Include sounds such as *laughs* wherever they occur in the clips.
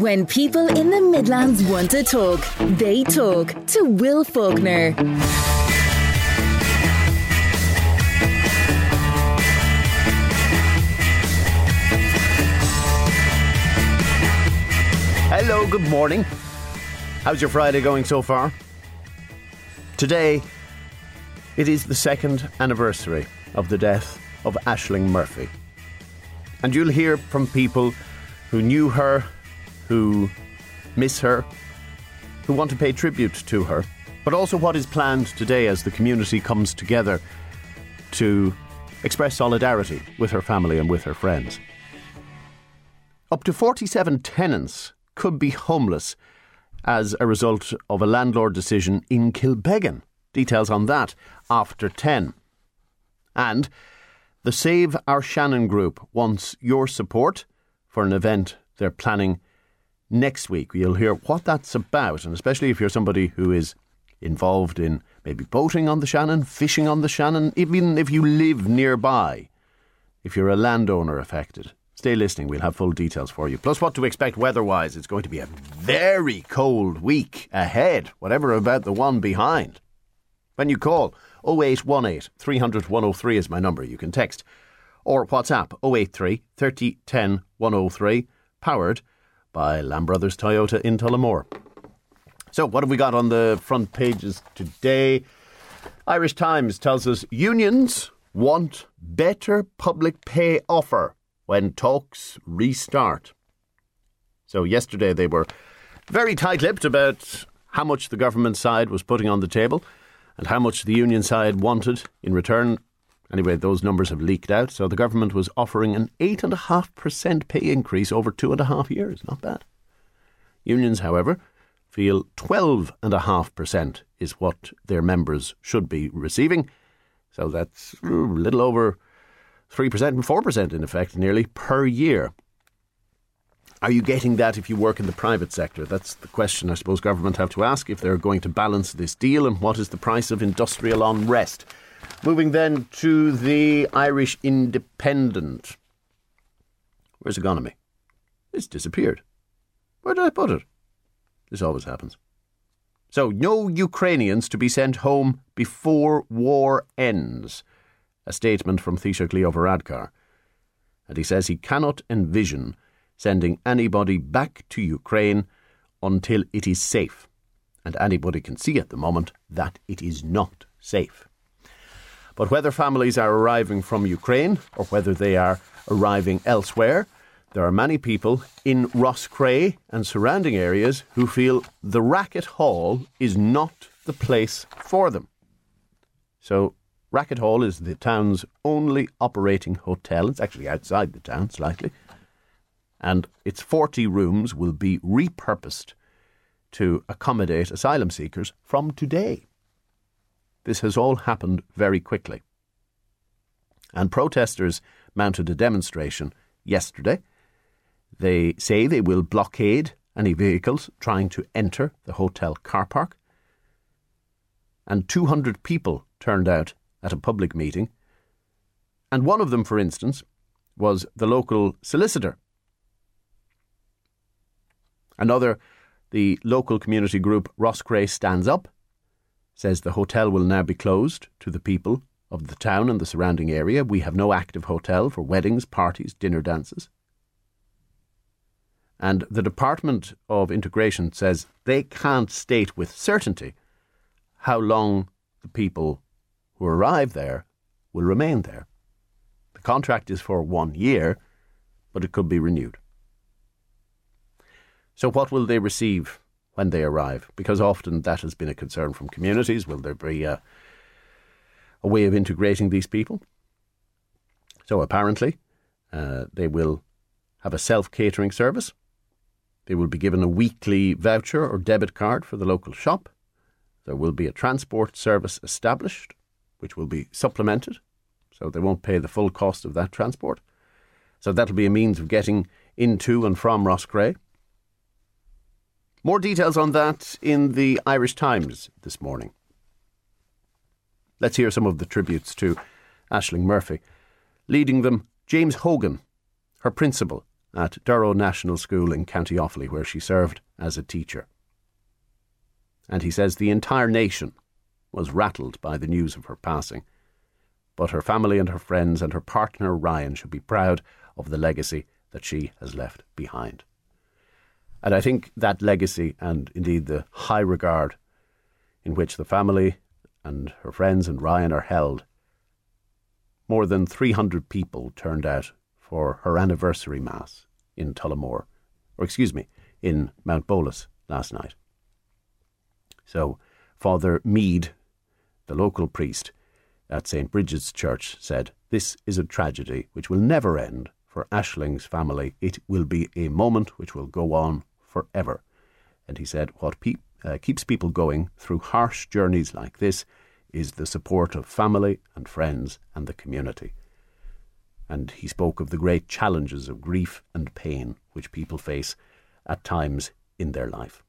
When people in the Midlands want to talk, they talk to Will Faulkner. Hello, good morning. How's your Friday going so far? Today, it is the second anniversary of the death of Ashling Murphy. And you'll hear from people who knew her, who miss her, who want to pay tribute to her, but also what is planned today as the community comes together to express solidarity with her family and with her friends. Up to 47 tenants could be homeless as a result of a landlord decision in Kilbeggan. Details on that after 10. And the Save Our Shannon group wants your support for an event they're planning next week. You'll hear what that's about, and especially if you're somebody who is involved in maybe boating on the Shannon, fishing on the Shannon, even if you live nearby, if you're a landowner affected. Stay listening, we'll have full details for you. Plus, what to expect weather wise. It's going to be a very cold week ahead, whatever about the one behind. When you call 0818 300 103 is my number. You can text or WhatsApp 083 30 10 103, powered by Lamb Brothers Toyota in Tullamore. So, what have we got on the front pages today? Irish Times tells us unions want better public pay offer when talks restart. So, yesterday they were very tight lipped about how much the government side was putting on the table and how much the union side wanted in return. Anyway, those numbers have leaked out. So the government was offering an 8.5% pay increase over two and a half years. Not bad. Unions, however, feel 12.5% is what their members should be receiving. So that's a little over 3% and 4% in effect, nearly per year. Are you getting that if you work in the private sector? That's the question I suppose government have to ask if they're going to balance this deal and what is the price of industrial unrest. Moving then to the Irish Independent. Where's economy? It's disappeared. Where did I put it? This always happens. So, no Ukrainians to be sent home before war ends. A statement from Taoiseach Leo Varadkar. And he says he cannot envision sending anybody back to Ukraine until it is safe. And anybody can see at the moment that it is not safe. But whether families are arriving from Ukraine or whether they are arriving elsewhere, there are many people in Roscrea and surrounding areas who feel the Racket Hall is not the place for them. So, Racket Hall is the town's only operating hotel. It's actually outside the town slightly. And its 40 rooms will be repurposed to accommodate asylum seekers from today. This has all happened very quickly. And protesters mounted a demonstration yesterday they say they will blockade any vehicles trying to enter the hotel car park. And 200 people turned out at a public meeting. And one of them, for instance, was the local solicitor. Another, the local community group Roscrea Stands Up, says the hotel will now be closed to the people of the town and the surrounding area. We have no active hotel for weddings, parties, dinner dances. And the Department of Integration says they can't state with certainty how long the people who arrive there will remain there. The contract is for one year, but it could be renewed. So, what will they receive when they arrive? Because often that has been a concern from communities. Will there be a, a way of integrating these people? So, apparently, uh, they will have a self catering service they will be given a weekly voucher or debit card for the local shop. There will be a transport service established, which will be supplemented, so they won't pay the full cost of that transport. So that'll be a means of getting into and from Roscrea. More details on that in the Irish Times this morning. Let's hear some of the tributes to Ashling Murphy. Leading them, James Hogan, her principal at Durrow National School in County Offaly, where she served as a teacher. And he says the entire nation was rattled by the news of her passing. But her family and her friends and her partner Ryan should be proud of the legacy that she has left behind. And I think that legacy and indeed the high regard in which the family and her friends and Ryan are held. More than 300 people turned out for her anniversary Mass in Tullamore, or excuse me, in Mount Bolus last night. So, Father Mead, the local priest at St. Bridget's Church, said, This is a tragedy which will never end for Ashling's family. It will be a moment which will go on forever. And he said, What pe- uh, keeps people going through harsh journeys like this is the support of family and friends and the community. And he spoke of the great challenges of grief and pain which people face at times in their life.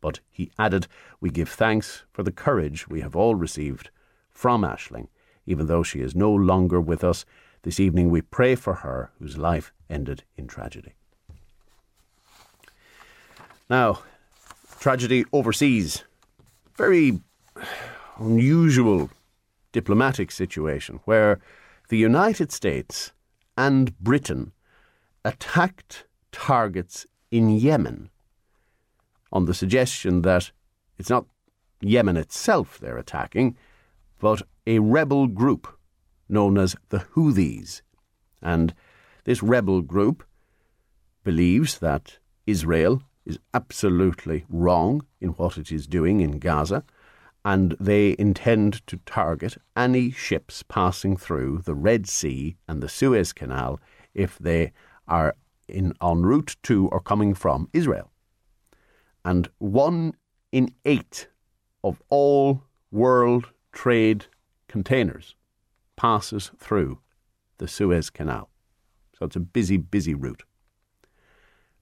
But he added, We give thanks for the courage we have all received from Ashling, even though she is no longer with us. This evening we pray for her whose life ended in tragedy. Now, tragedy overseas. Very unusual diplomatic situation where the United States and Britain attacked targets in Yemen on the suggestion that it's not Yemen itself they're attacking, but a rebel group known as the Houthis. And this rebel group believes that Israel is absolutely wrong in what it is doing in Gaza, and they intend to target any ships passing through the Red Sea and the Suez Canal if they are in en route to or coming from Israel. And one in eight of all world trade containers passes through the Suez Canal. So it's a busy, busy route.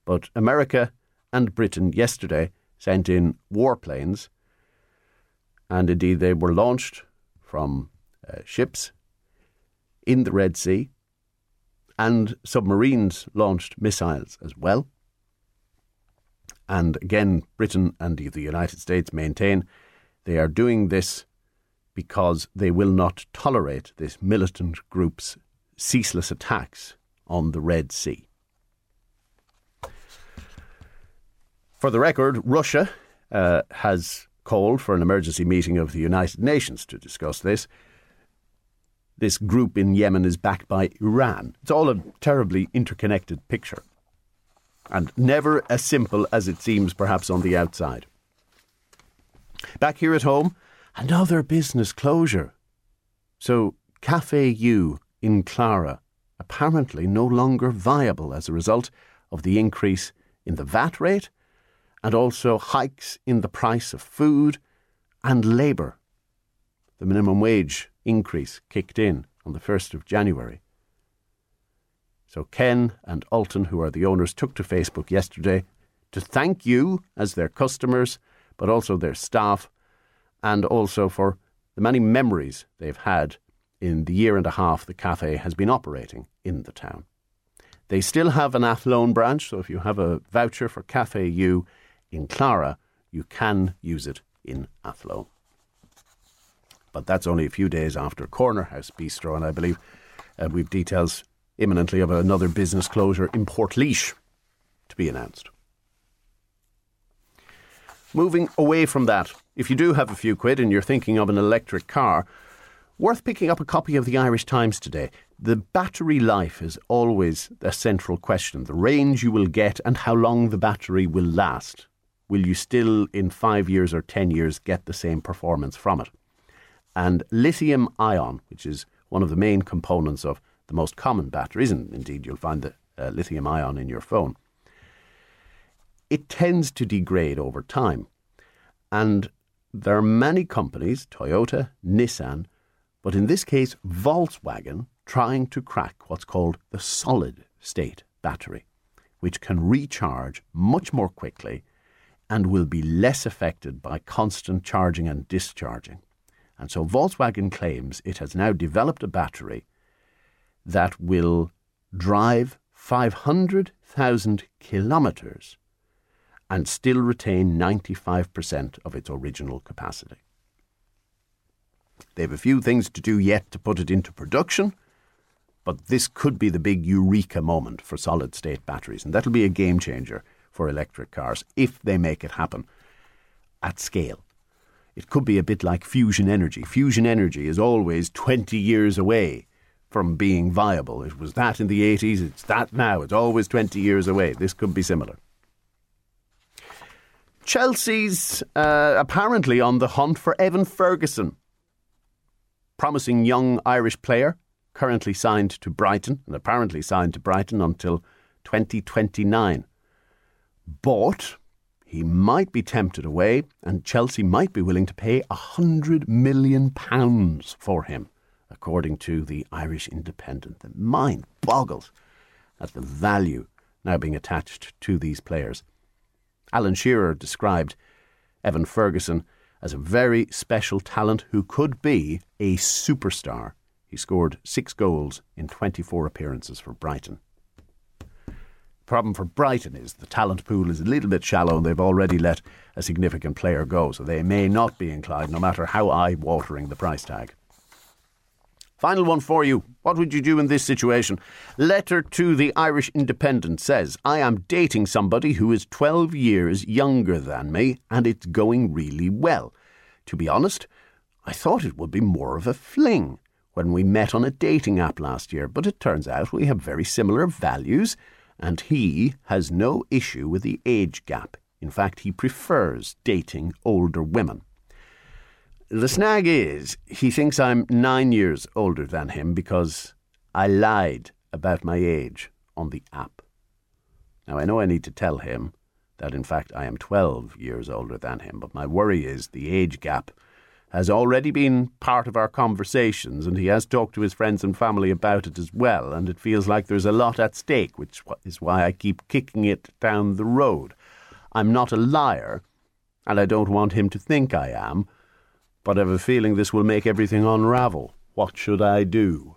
But America and Britain yesterday sent in warplanes, and indeed they were launched from uh, ships in the Red Sea, and submarines launched missiles as well. And again, Britain and the United States maintain they are doing this because they will not tolerate this militant group's ceaseless attacks on the Red Sea. For the record, Russia uh, has called for an emergency meeting of the United Nations to discuss this. This group in Yemen is backed by Iran. It's all a terribly interconnected picture, and never as simple as it seems perhaps on the outside. Back here at home, another business closure. So, Cafe U in Clara apparently no longer viable as a result of the increase in the VAT rate and also hikes in the price of food and labour. The minimum wage increase kicked in on the 1st of January. So Ken and Alton, who are the owners, took to Facebook yesterday to thank you as their customers, but also their staff, and also for the many memories they've had in the year and a half the cafe has been operating in the town. They still have an Athlone branch, so if you have a voucher for Cafe U, in Clara, you can use it in Athlone. But that's only a few days after Corner House Bistro, and I believe uh, we've details imminently of another business closure in Portlaoise to be announced. Moving away from that, if you do have a few quid and you're thinking of an electric car, worth picking up a copy of the Irish Times today. The battery life is always a central question the range you will get and how long the battery will last will you still, in five years or ten years, get the same performance from it? And lithium ion, which is one of the main components of the most common batteries, and indeed you'll find the uh, lithium ion in your phone, it tends to degrade over time. And there are many companies, Toyota, Nissan, but in this case, Volkswagen, trying to crack what's called the solid state battery, which can recharge much more quickly and will be less affected by constant charging and discharging. And so Volkswagen claims it has now developed a battery that will drive 500,000 kilometres and still retain 95% of its original capacity. They have a few things to do yet to put it into production, but this could be the big eureka moment for solid state batteries, and that'll be a game changer for electric cars if they make it happen at scale. It could be a bit like fusion energy. Fusion energy is always 20 years away from being viable. It was that in the 80s, it's that now. It's always 20 years away. This could be similar. Chelsea's uh, apparently on the hunt for Evan Ferguson promising young Irish player, currently signed to Brighton and apparently signed to Brighton until 2029. But he might be tempted away, and Chelsea might be willing to pay a hundred million pounds for him, according to the Irish Independent. The mind boggles at the value now being attached to these players. Alan Shearer described Evan Ferguson as a very special talent who could be a superstar. He scored six goals in 24 appearances for Brighton. Problem for Brighton is the talent pool is a little bit shallow and they've already let a significant player go, so they may not be inclined, no matter how eye watering the price tag. Final one for you. What would you do in this situation? Letter to the Irish Independent says, I am dating somebody who is 12 years younger than me, and it's going really well. To be honest, I thought it would be more of a fling when we met on a dating app last year, but it turns out we have very similar values, and he has no issue with the age gap. In fact, he prefers dating older women. The snag is, he thinks I'm nine years older than him because I lied about my age on the app. Now, I know I need to tell him that in fact I am 12 years older than him, but my worry is the age gap has already been part of our conversations, and he has talked to his friends and family about it as well, and it feels like there's a lot at stake, which is why I keep kicking it down the road. I'm not a liar, and I don't want him to think I am but I have a feeling this will make everything unravel. What should I do?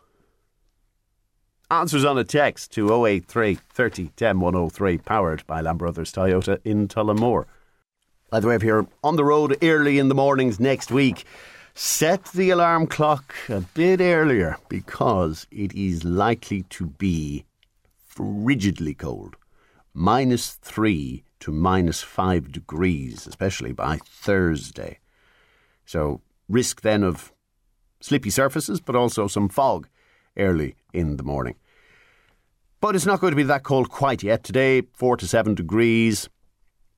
Answers on a text to 083 30 10 103, powered by Lamb Brothers Toyota in Tullamore. By the way, if you're on the road early in the mornings next week, set the alarm clock a bit earlier because it is likely to be frigidly cold. Minus three to minus five degrees, especially by Thursday. So, risk then of slippy surfaces, but also some fog early in the morning. But it's not going to be that cold quite yet. Today, 4 to 7 degrees.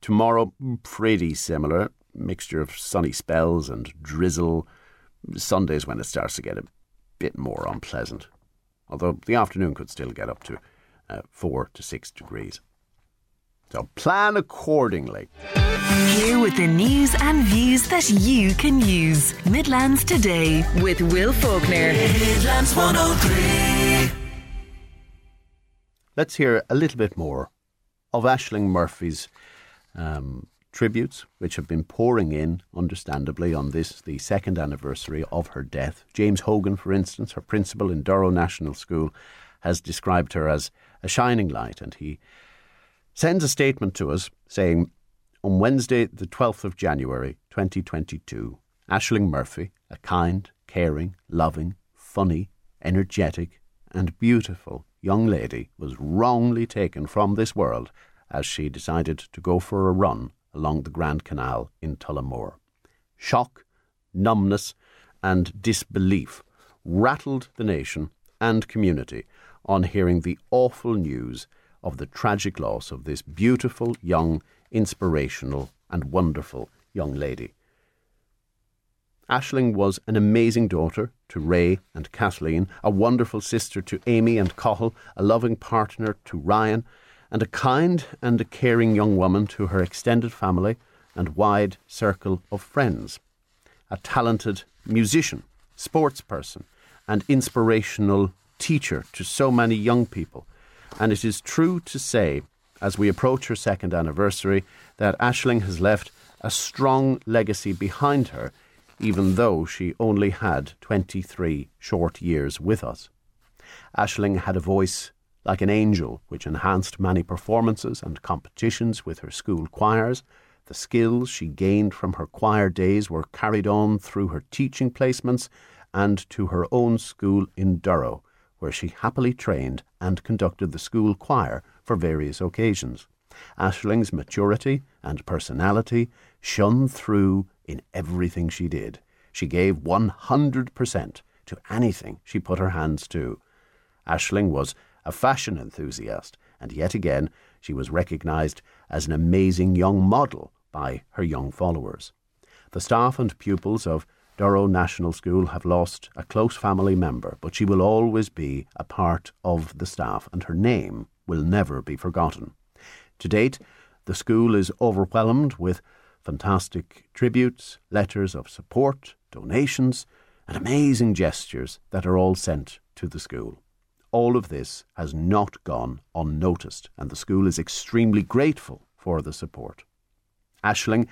Tomorrow, pretty similar. Mixture of sunny spells and drizzle. Sundays when it starts to get a bit more unpleasant. Although the afternoon could still get up to uh, 4 to 6 degrees. So plan accordingly. Here with the news and views that you can use. Midlands Today with Will Faulkner. Midlands 103. Let's hear a little bit more of Ashling Murphy's um, tributes, which have been pouring in, understandably, on this, the second anniversary of her death. James Hogan, for instance, her principal in Durrow National School, has described her as a shining light, and he sends a statement to us saying, on Wednesday, the 12th of January 2022, Ashling Murphy, a kind, caring, loving, funny, energetic, and beautiful young lady, was wrongly taken from this world as she decided to go for a run along the Grand Canal in Tullamore. Shock, numbness, and disbelief rattled the nation and community on hearing the awful news of the tragic loss of this beautiful, young, inspirational, and wonderful young lady. Ashling was an amazing daughter to Ray and Kathleen, a wonderful sister to Amy and Cathal, a loving partner to Ryan, and a kind and a caring young woman to her extended family and wide circle of friends. A talented musician, sports person, and inspirational teacher to so many young people, and it is true to say, as we approach her second anniversary, that Ashling has left a strong legacy behind her, even though she only had 23 short years with us. Ashling had a voice like an angel, which enhanced many performances and competitions with her school choirs. The skills she gained from her choir days were carried on through her teaching placements and to her own school in Durrow, where she happily trained and conducted the school choir for various occasions. Ashling's maturity and personality shone through in everything she did. She gave 100% to anything she put her hands to. Ashling was a fashion enthusiast, and yet again she was recognised as an amazing young model by her young followers. The staff and pupils of Durrow National School have lost a close family member, but she will always be a part of the staff, and her name will never be forgotten. To date, the school is overwhelmed with fantastic tributes, letters of support, donations, and amazing gestures that are all sent to the school. All of this has not gone unnoticed, and the school is extremely grateful for the support. Ashling,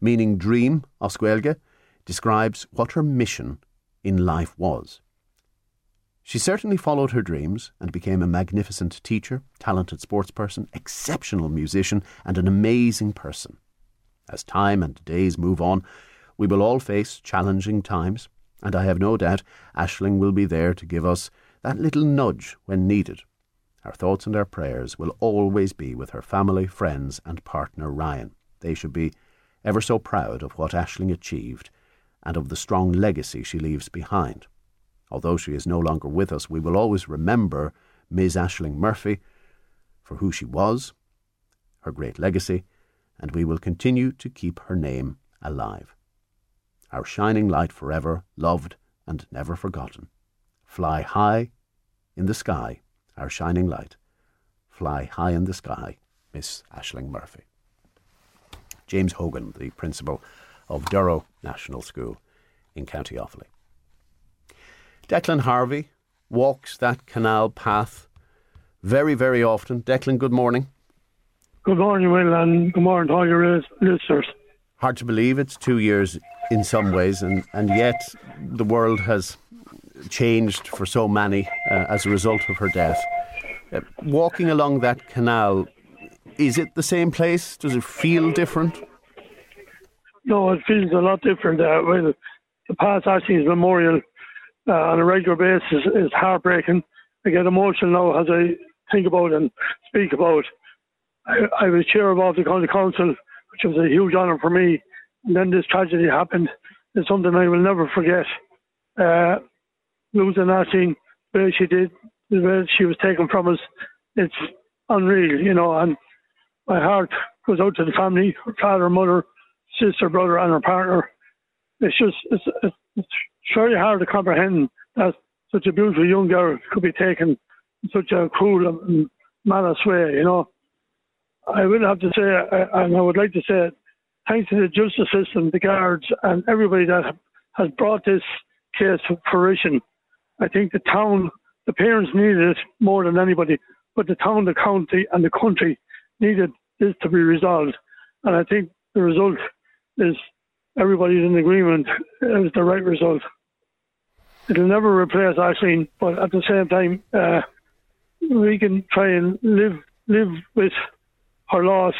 meaning dream, Oscuelga, describes what her mission in life was. She certainly followed her dreams and became a magnificent teacher, talented sportsperson, exceptional musician, and an amazing person. As time and days move on, we will all face challenging times, and I have no doubt Ashling will be there to give us that little nudge when needed. Our thoughts and our prayers will always be with her family, friends, and partner Ryan. They should be ever so proud of what Ashling achieved and of the strong legacy she leaves behind. Although she is no longer with us, we will always remember Ms. Ashling Murphy for who she was, her great legacy, and we will continue to keep her name alive. Our shining light forever, loved and never forgotten. Fly high in the sky, our shining light. Fly high in the sky, Miss Ashling Murphy. James Hogan, the principal of Durrow National School in County Offaly. Declan Harvey walks that canal path very, very often. Declan, good morning. Good morning, Will, and good morning to all your listeners. Hard to believe it's two years in some ways, and, and yet the world has changed for so many uh, as a result of her death. Uh, walking along that canal, is it the same place? Does it feel different? No, it feels a lot different. Uh, well, the past Ashley's memorial uh, on a regular basis is heartbreaking. I get emotional now as I think about and speak about. I, I was chair of the county council, which was a huge honour for me. And then this tragedy happened. It's something I will never forget. Uh, losing Ashling, the way she did, the way she was taken from us, it's unreal, you know. And my heart goes out to the family, her father, mother, sister, brother, and her partner. It's just, it's, it's very hard to comprehend that such a beautiful young girl could be taken in such a cruel and malice way, you know. I would have to say, and I would like to say, thanks to the justice system, the guards, and everybody that has brought this case to fruition. I think the town, the parents needed it more than anybody, but the town, the county, and the country needed this to be resolved. And I think the result is everybody's in agreement it was the right result. It'll never replace Ashling, but at the same time, uh, we can try and live live with her loss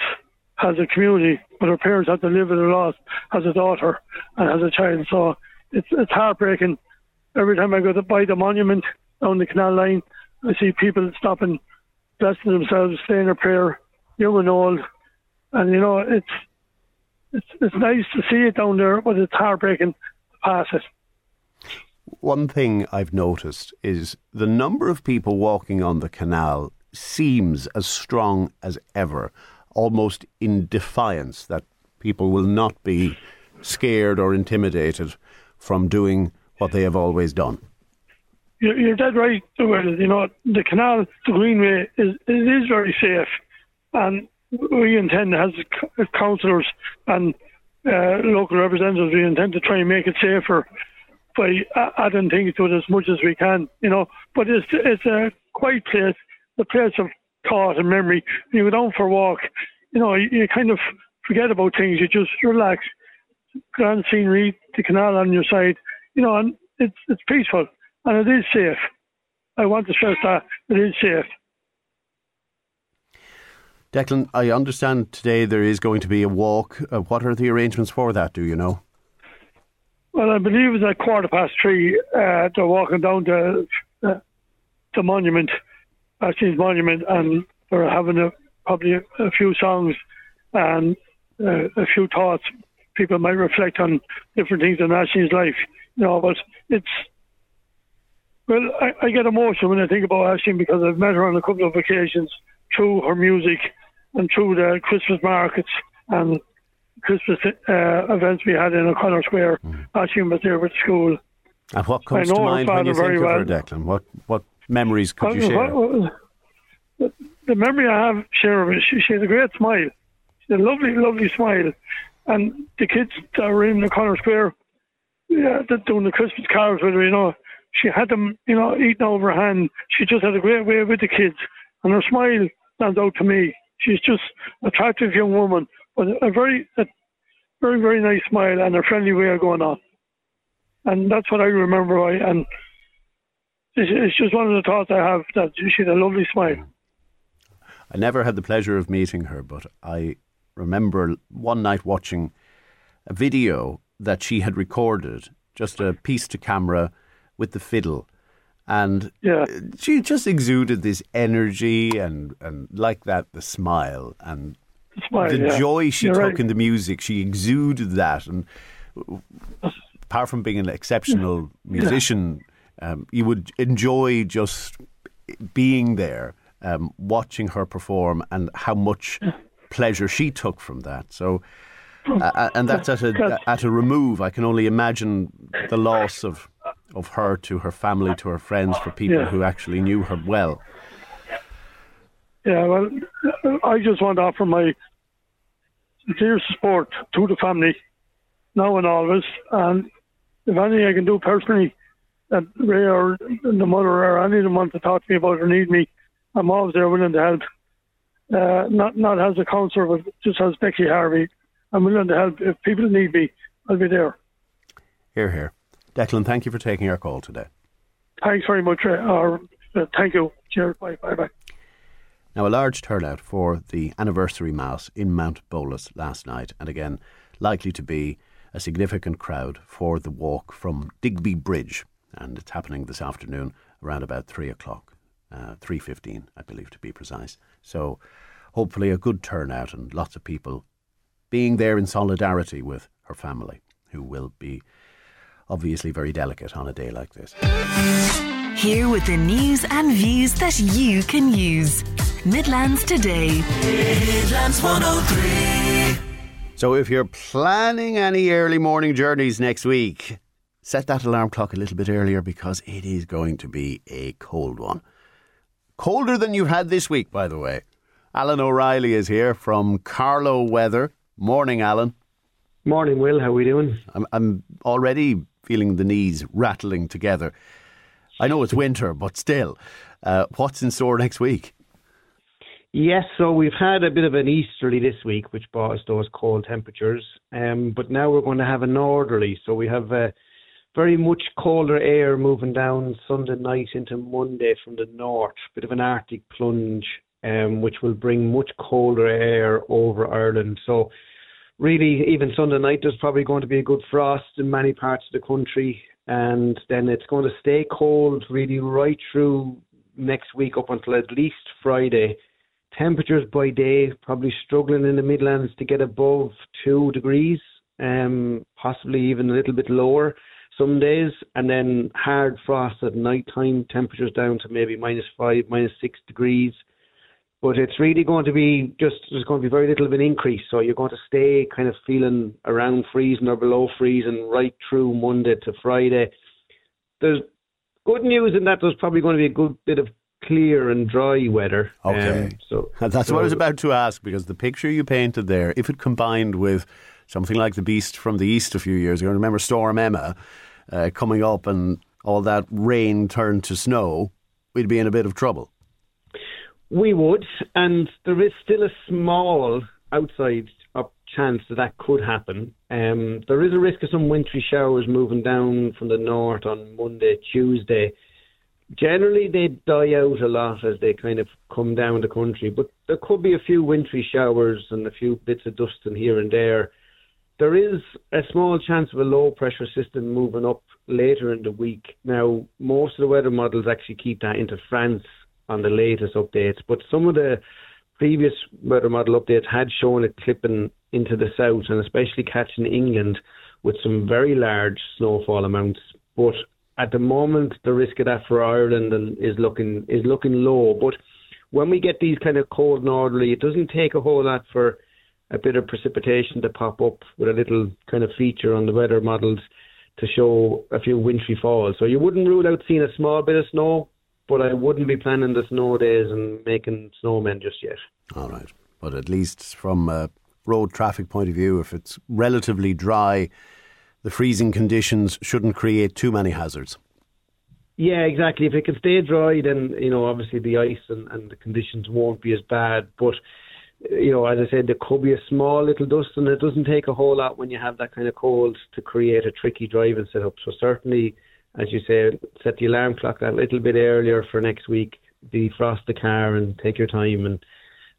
as a community, but her parents had to live with her loss as a daughter and as a child. So it's it's heartbreaking. Every time I go to by the monument on the canal line, I see people stopping, blessing themselves, saying a prayer, young and old, and you know it's it's it's nice to see it down there, but it's heartbreaking to pass it. One thing I've noticed is the number of people walking on the canal seems as strong as ever, almost in defiance that people will not be scared or intimidated from doing what they have always done. You're, you're dead right, You know, the canal, the Greenway, is it is very safe, and we intend as councillors and uh, local representatives, we intend to try and make it safer by adding things to it as much as we can, you know. But it's it's a quiet place, the place of thought and memory. You go down for a walk, you know, you, you kind of forget about things. You just relax. Grand scenery, the canal on your side, you know, and it's it's peaceful and it is safe. I want to stress that it is safe. Declan, I understand today there is going to be a walk. Uh, what are the arrangements for that? Do you know? Well, I believe it's at quarter past three. Uh, they're walking down to uh, the monument, Ashley's monument, and they're having a, probably a, a few songs and uh, a few thoughts. People might reflect on different things in Ashley's life, know. But it's well, I, I get emotional when I think about Ashley because I've met her on a couple of occasions through her music and through the Christmas markets and Christmas uh, events we had in O'Connor Square. Mm. Ashley was there with school. And what comes to mind when you think of well. her, Declan? What what memories could you share? the memory I have, Sharon, she, she has a great smile. She had a lovely, lovely smile. And the kids that were in O'Connor Square, yeah, doing the Christmas cards with her, you know, she had them, you know, eating over her hand. She just had a great way with the kids. And her smile stands out to me. She's just an attractive young woman, but a very, a very, very nice smile and a friendly way of going on. And that's what I remember. I, and it's, just one of the thoughts I have that she had a lovely smile. I never had the pleasure of meeting her, but I remember one night watching a video that she had recorded, just a piece to camera with the fiddle. And yeah. she just exuded this energy and, and like that, the smile and the, smile, the yeah. joy she You're took right. in the music. She exuded that. And apart from being an exceptional musician, yeah. um, you would enjoy just being there, um, watching her perform, and how much pleasure she took from that. So, uh, and that's at a at a remove. I can only imagine the loss of of her to her family, to her friends, for people yeah. who actually knew her well. Yeah, well, I just want to offer my sincere support to the family, now and always. And if anything I can do personally, that Ray or the mother or any of them want to talk to me about or need me, I'm always there willing to help. Uh, not not as a councillor, but just as Becky Harvey. I'm willing to help. If people need me, I'll be there. Here, here. Declan, thank you for taking our call today. Thanks very much. Uh, uh, thank you. Cheers. Bye. Bye. Bye. Now, a large turnout for the anniversary mass in Mount Bolus last night, and again, likely to be a significant crowd for the walk from Digby Bridge, and it's happening this afternoon around about three o'clock, uh, three fifteen, I believe, to be precise. So, hopefully, a good turnout and lots of people being there in solidarity with her family, who will be obviously very delicate on a day like this. Here with the news and views that you can use. Midlands Today. Midlands 103. So if you're planning any early morning journeys next week, set that alarm clock a little bit earlier because it is going to be a cold one. Colder than you've had this week, by the way. Alan O'Reilly is here from Carlow Weather. Morning, Alan. Morning, Will. How are we doing? I'm, I'm already feeling the knees rattling together. I know it's winter, but still, uh, what's in store next week? Yes, so we've had a bit of an easterly this week, which brought us those cold temperatures. Um, but now we're going to have a northerly, so we have uh, very much colder air moving down Sunday night into Monday from the north. Bit of an Arctic plunge, um, which will bring much colder air over Ireland. So really, even Sunday night, there's probably going to be a good frost in many parts of the country, and then it's going to stay cold really right through next week up until at least Friday. Temperatures by day probably struggling in the Midlands to get above two degrees, um, possibly even a little bit lower some days, and then hard frost at night time. Temperatures down to maybe minus five, minus six degrees but it's really going to be just there's going to be very little of an increase. So you're going to stay kind of feeling around freezing or below freezing right through Monday to Friday. There's good news in that there's probably going to be a good bit of clear and dry weather. Okay, um, so *laughs* that's so, what I was about to ask because the picture you painted there, if it combined with something like the beast from the east a few years ago, remember Storm Emma uh, coming up and all that rain turned to snow, we'd be in a bit of trouble. We would, and there is still a small outside chance that that could happen. Um, there is a risk of some wintry showers moving down from the north on Monday, Tuesday. generally they die out a lot as they kind of come down the country, but there could be a few wintry showers and a few bits of dust in here and there. There is a small chance of a low pressure system moving up later in the week. Now, most of the weather models actually keep that into France on the latest updates, but some of the previous weather model updates had shown it clipping into the south and especially catching England with some very large snowfall amounts. But at the moment, the risk of that for Ireland is looking is looking low. But when we get these kind of cold northerly, it doesn't take a whole lot for a bit of precipitation to pop up with a little kind of feature on the weather models to show a few wintry falls. So you wouldn't rule out seeing a small bit of snow, but I wouldn't be planning the snow days and making snowmen just yet. All right. But at least from a road traffic point of view, if it's relatively dry, the freezing conditions shouldn't create too many hazards. Yeah, exactly. If it can stay dry, then you know obviously the ice and, and the conditions won't be as bad. But you know, as I said, there could be a small little dust, and it doesn't take a whole lot when you have that kind of cold to create a tricky driving setup. So certainly, as you say, set the alarm clock a little bit earlier for next week. Defrost the car and take your time, and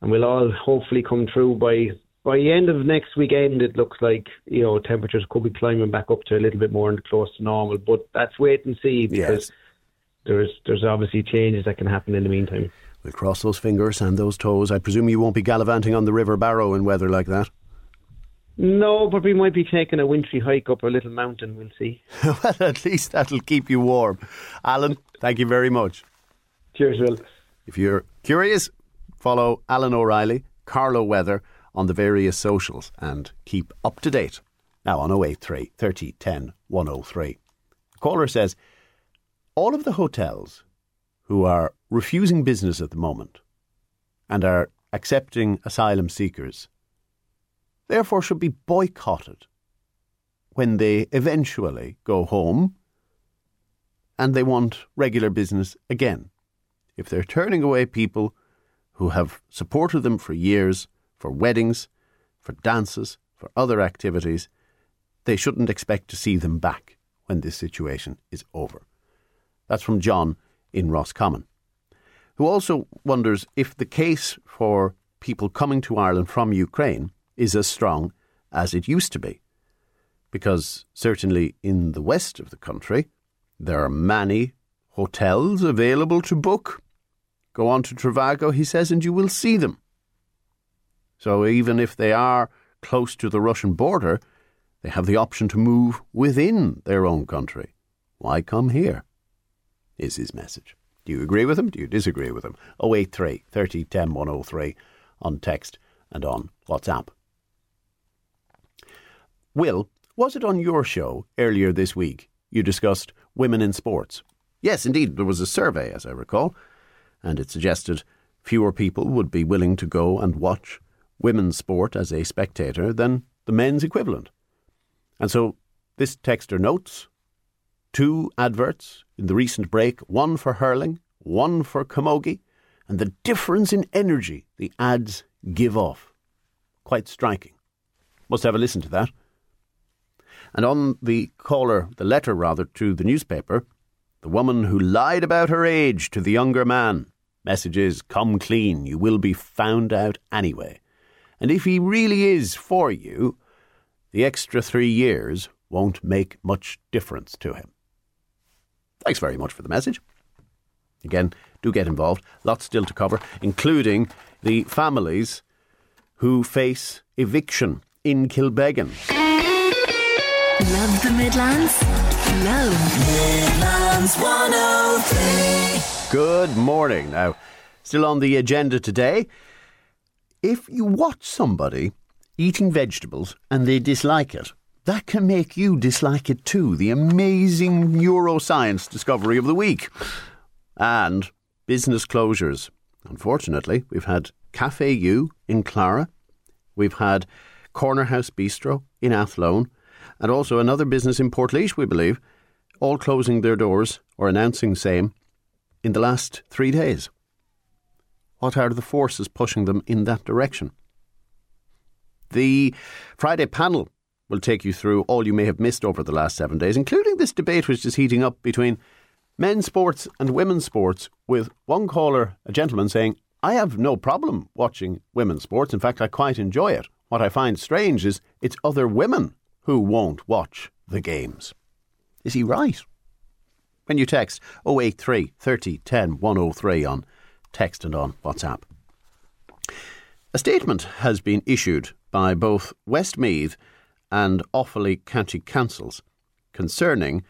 and we'll all hopefully come through by by the end of next weekend, it looks like you know temperatures could be climbing back up to a little bit more and close to normal. But that's wait and see because yes. there's there's obviously changes that can happen in the meantime. We'll cross those fingers and those toes. I presume you won't be gallivanting on the River Barrow in weather like that. No, but we might be taking a wintry hike up a little mountain. We'll see. *laughs* well, at least that'll keep you warm. Alan, thank you very much. Cheers, Will. If you're curious, follow Alan O'Reilly, Carlow Weather on the various socials and keep up to date. Now on 083 30 10 103. The caller says, All of the hotels who are refusing business at the moment and are accepting asylum seekers therefore should be boycotted when they eventually go home and they want regular business again. If they're turning away people who have supported them for years for weddings, for dances, for other activities, they shouldn't expect to see them back when this situation is over. That's from John in Roscommon, who also wonders if the case for people coming to Ireland from Ukraine is as strong as it used to be. Because certainly in the west of the country, there are many hotels available to book. Go on to Trivago, he says, and you will see them. So even if they are close to the Russian border, they have the option to move within their own country. Why come here? Is his message. Do you agree with him? Do you disagree with him? 083 30 10 103 on text and on WhatsApp. Will, was it on your show earlier this week you discussed women in sports? Yes, indeed, there was a survey, as I recall, and it suggested fewer people would be willing to go and watch women's sport as a spectator than the men's equivalent. And so this texter notes two adverts in the recent break one for hurling, one for camogie, and the difference in energy the ads give off. Quite striking. Must have a listen to that. And on the caller, the letter rather, to the newspaper, the woman who lied about her age to the younger man. Message is, come clean, you will be found out anyway. And if he really is for you, the extra three years won't make much difference to him. Thanks very much for the message. Again, do get involved. Lots still to cover, including the families who face eviction in Kilbeggan. Love the Midlands? Love Midlands 103. Good morning. Now, still on the agenda today if you watch somebody eating vegetables and they dislike it, that can make you dislike it too. The amazing neuroscience discovery of the week. And business closures. Unfortunately, we've had Cafe U in Clara, we've had Corner House Bistro in Athlone, and also another business in Portlaoise, we believe, all closing their doors or announcing same in the last three days. What are the forces pushing them in that direction? The Friday panel will take you through all you may have missed over the last seven days, including this debate which is heating up between men's sports and women's sports, with one caller, a gentleman, saying, I have no problem watching women's sports. In fact, I quite enjoy it. What I find strange is it's other women who won't watch the games. Is he right? When you text 083 30 10 103 on text and on WhatsApp. A statement has been issued by both Westmeath and Offaly County Councils concerning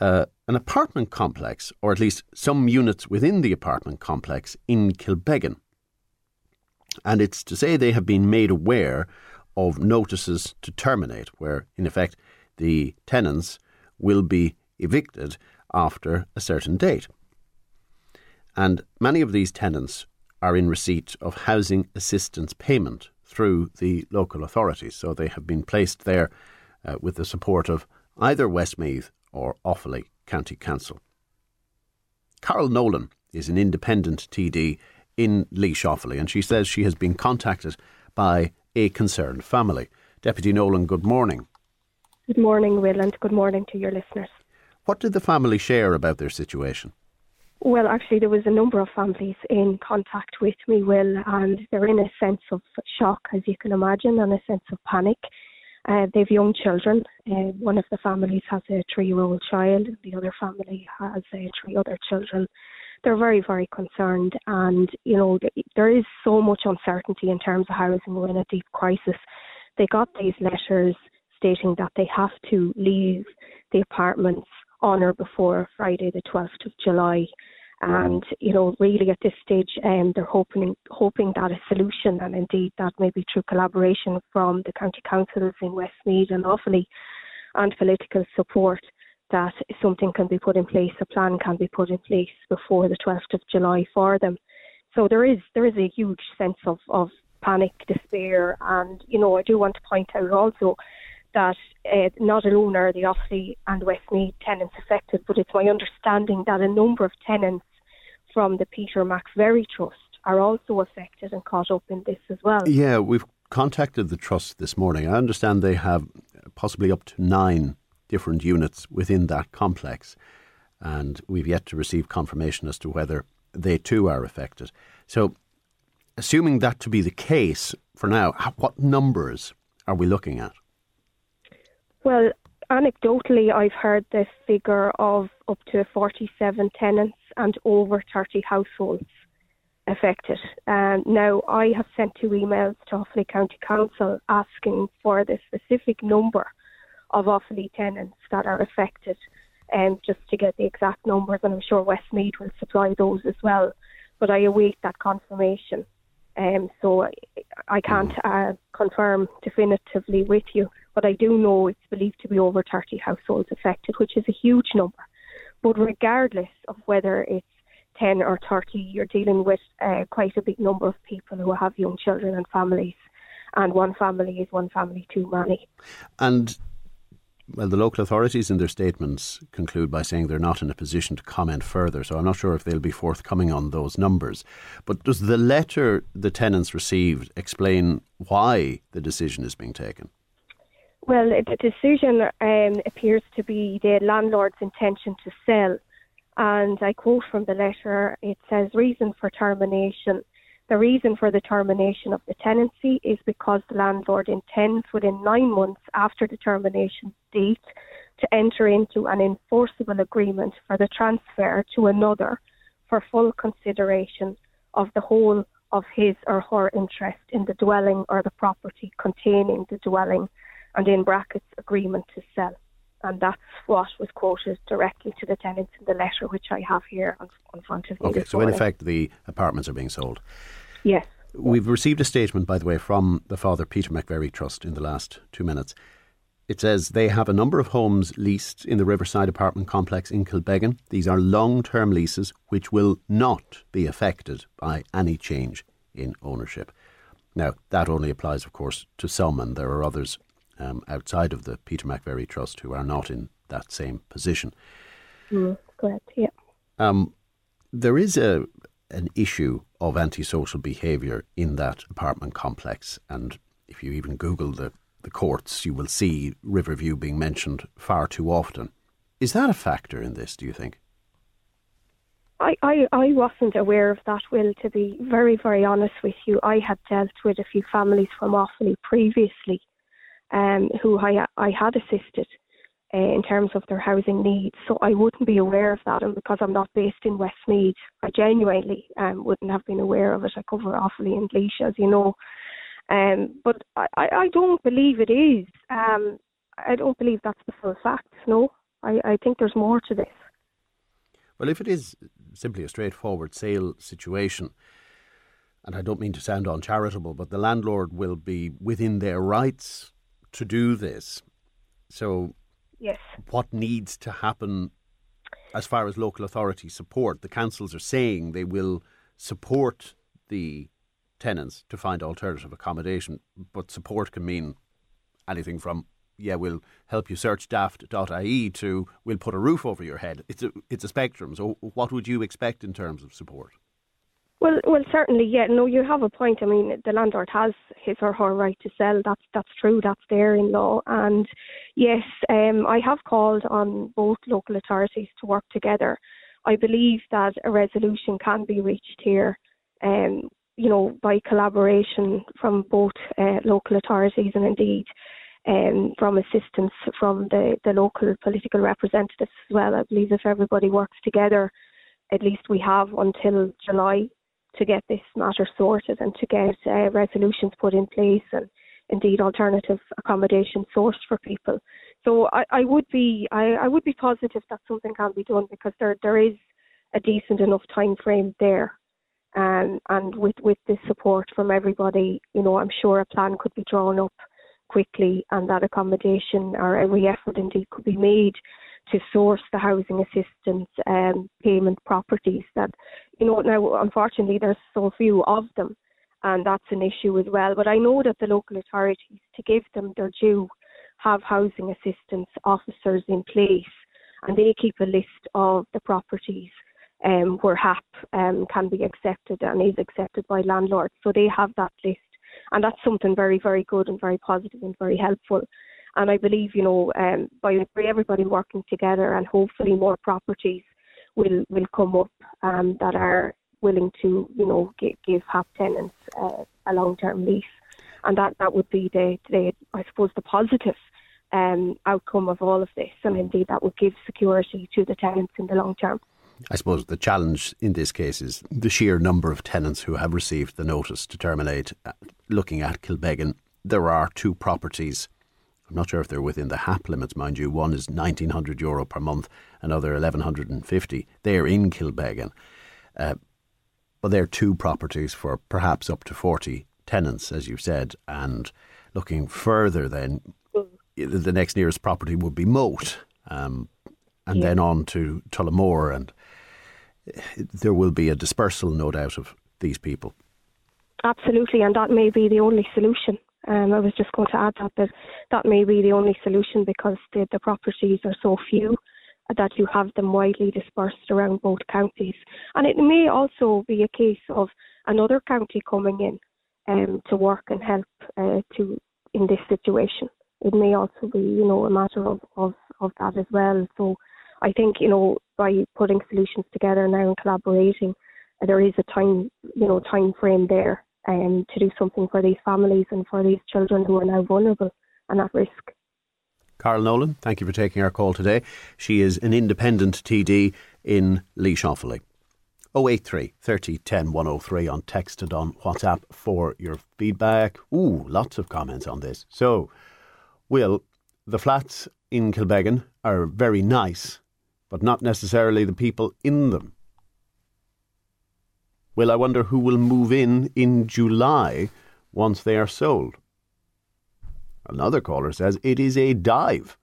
uh, an apartment complex, or at least some units within the apartment complex in Kilbeggan. And it's to say they have been made aware of notices to terminate, where in effect the tenants will be evicted after a certain date. And many of these tenants are in receipt of housing assistance payment through the local authorities, so they have been placed there uh, with the support of either Westmeath or Offaly County Council. Carol Nolan is an independent TD in Laois Offaly, and she says she has been contacted by a concerned family. Deputy Nolan, good morning. Good morning, Will, and good morning to your listeners. What did the family share about their situation? Well, actually, there was a number of families in contact with me, Will, and they're in a sense of shock, as you can imagine, and a sense of panic. Uh, they've young children. Uh, one of the families has a three-year-old child. The other family has uh, three other children. They're very, very concerned, and you know there is so much uncertainty in terms of housing. We're in a deep crisis. They got these letters stating that they have to leave the apartments on or before Friday, the 12th of July. And you know, really at this stage, um, they're hoping hoping that a solution, and indeed that maybe through collaboration from the county councils in Westmeath and Offaly, and political support, that something can be put in place, a plan can be put in place before the 12th of July for them. So there is there is a huge sense of, of panic, despair, and you know I do want to point out also that uh, not alone are the Offaly and Westmeath tenants affected, but it's my understanding that a number of tenants from the Peter McVerry Trust are also affected and caught up in this as well. Yeah, we've contacted the trust this morning. I understand they have possibly up to nine different units within that complex, and we've yet to receive confirmation as to whether they too are affected. So, assuming that to be the case for now, what numbers are we looking at? Well, anecdotally, I've heard the figure of up to 47 tenants and over 30 households affected. Um, now, I have sent two emails to Offaly County Council asking for the specific number of Offaly tenants that are affected, um, just to get the exact numbers, and I'm sure Westmeath will supply those as well. But I await that confirmation. Um, so I can't uh, confirm definitively with you, but I do know it's believed to be over 30 households affected, which is a huge number. But regardless of whether it's 10 or 30, you're dealing with uh, quite a big number of people who have young children and families. And one family is one family too many. And well, the local authorities in their statements conclude by saying they're not in a position to comment further, so I'm not sure if they'll be forthcoming on those numbers. But does the letter the tenants received explain why the decision is being taken? Well, the decision um, appears to be the landlord's intention to sell. And I quote from the letter it says, reason for termination the reason for the termination of the tenancy is because the landlord intends within nine months after the termination date to enter into an enforceable agreement for the transfer to another for full consideration of the whole of his or her interest in the dwelling or the property containing the dwelling and in brackets agreement to sell. And that's what was quoted directly to the tenants in the letter, which I have here on, in front of me. Okay, so in effect, the apartments are being sold. Yes. We've received a statement, by the way, from the Father Peter McVerry Trust in the last two minutes. It says they have a number of homes leased in the Riverside apartment complex in Kilbeggan. These are long term leases which will not be affected by any change in ownership. Now, that only applies, of course, to some, and there are others um, outside of the Peter McVerry Trust who are not in that same position. Mm, correct, yeah. Um, there is a, an issue of antisocial behaviour in that apartment complex. And if you even Google the, the courts, you will see Riverview being mentioned far too often. Is that a factor in this, do you think? I, I, I wasn't aware of that, Will, to be very, very honest with you. I had dealt with a few families from Offaly previously um, who I, I had assisted uh, in terms of their housing needs. So I wouldn't be aware of that. And because I'm not based in Westmeath, I genuinely um, wouldn't have been aware of it. I cover Offaly and Laois, as you know. Um, but I, I don't believe it is. Um, I don't believe that's the full facts, no. I, I think there's more to this. Well, if it is simply a straightforward sale situation, and I don't mean to sound uncharitable, but the landlord will be within their rights to do this. So, yes. what needs to happen as far as local authority support? The councils are saying they will support the tenants to find alternative accommodation, but support can mean anything from yeah, we'll help you search daft.ie to we'll put a roof over your head. It's a it's a spectrum. So what would you expect in terms of support? Well, well, certainly, yeah. No, you have a point. I mean, the landlord has his or her right to sell. That's that's true. That's there in law. And yes, um, I have called on both local authorities to work together. I believe that a resolution can be reached here, um, you know, by collaboration from both uh, local authorities and indeed um, from assistance from the, the local political representatives as well. I believe if everybody works together, at least we have until July to get this matter sorted and to get uh, resolutions put in place and indeed alternative accommodation sourced for people. So I, I would be I, I would be positive that something can be done because there there is a decent enough time frame there. Um, and with, with this support from everybody, you know, I'm sure a plan could be drawn up quickly and that accommodation or every effort indeed could be made to source the housing assistance um, payment properties that, you know, now unfortunately there's so few of them and that's an issue as well. But I know that the local authorities, to give them their due, have housing assistance officers in place and they keep a list of the properties um, where HAP um, can be accepted and is accepted by landlords. So they have that list and that's something very, very good and very positive and very helpful. And I believe, you know, um, by, everybody working together and hopefully more properties will will come up um, that are willing to, you know, give, give tenants uh, a long-term lease, and that that would be the, the I suppose the positive um, outcome of all of this, and indeed that would give security to the tenants in the long term. I suppose the challenge in this case is the sheer number of tenants who have received the notice to terminate. Uh, looking at Kilbeggan, there are two properties. I'm not sure if they're within the HAP limits, mind you. One is 1900 euro per month, another 1150. They're in Kilbeggan. Uh, but they're two properties for perhaps up to 40 tenants, as you said. And looking further, then, mm. the next nearest property would be Moate. Um, and yeah. then on to Tullamore and there will be a dispersal, no doubt, of these people. Absolutely, and that may be the only solution. Um, I was just going to add that, that that may be the only solution because the, the properties are so few that you have them widely dispersed around both counties. And it may also be a case of another county coming in um, to work and help uh, to in this situation. It may also be, you know, a matter of, of, of that as well. So I think, you know, by putting solutions together now and collaborating, uh, there is a time, you know, time frame there um, to do something for these families and for these children who are now vulnerable and at risk. Carol Nolan, thank you for taking our call today. She is an independent TD in Laois Offaly. 083 30 10 103 on text and on WhatsApp for your feedback. Ooh, lots of comments on this. So, Will, the flats in Kilbeggan are very nice but not necessarily the people in them. Well, I wonder who will move in in July once they are sold. Another caller says it is a dive.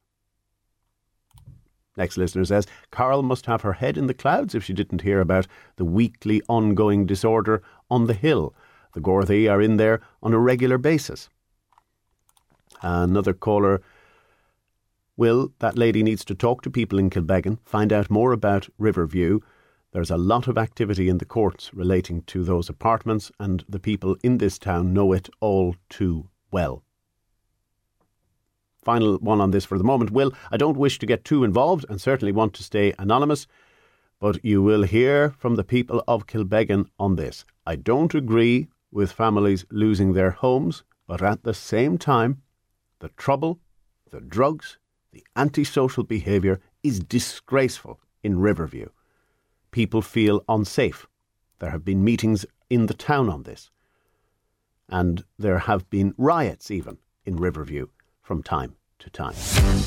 Next listener says Carl must have her head in the clouds if she didn't hear about the weekly ongoing disorder on the hill. The Gardaí are in there on a regular basis. Another caller Will, that lady needs to talk to people in Kilbeggan, find out more about Riverview. There's a lot of activity in the courts relating to those apartments, and the people in this town know it all too well. Final one on this for the moment. Will, I don't wish to get too involved and certainly want to stay anonymous, But you will hear from the people of Kilbeggan on this. I don't agree with families losing their homes, but at the same time, the trouble, the drugs, the antisocial behaviour is disgraceful in Riverview. People feel unsafe. There have been meetings in the town on this. And there have been riots even in Riverview from time to time.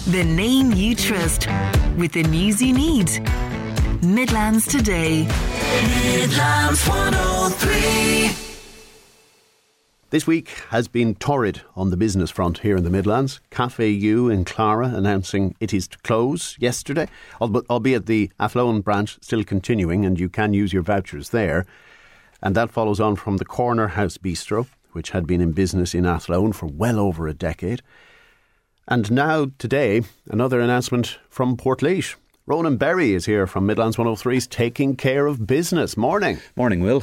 The name you trust with the news you need. Midlands today. Midlands 103. This week has been torrid on the business front here in the Midlands. Cafe U in Clara announcing it is to close yesterday, albeit the Athlone branch still continuing and you can use your vouchers there. And that follows on from the Corner House Bistro, which had been in business in Athlone for well over a decade. And now, today, another announcement from Portlaoise. Ronan Berry is here from Midlands 103's Taking Care of Business. Morning. Morning, Will.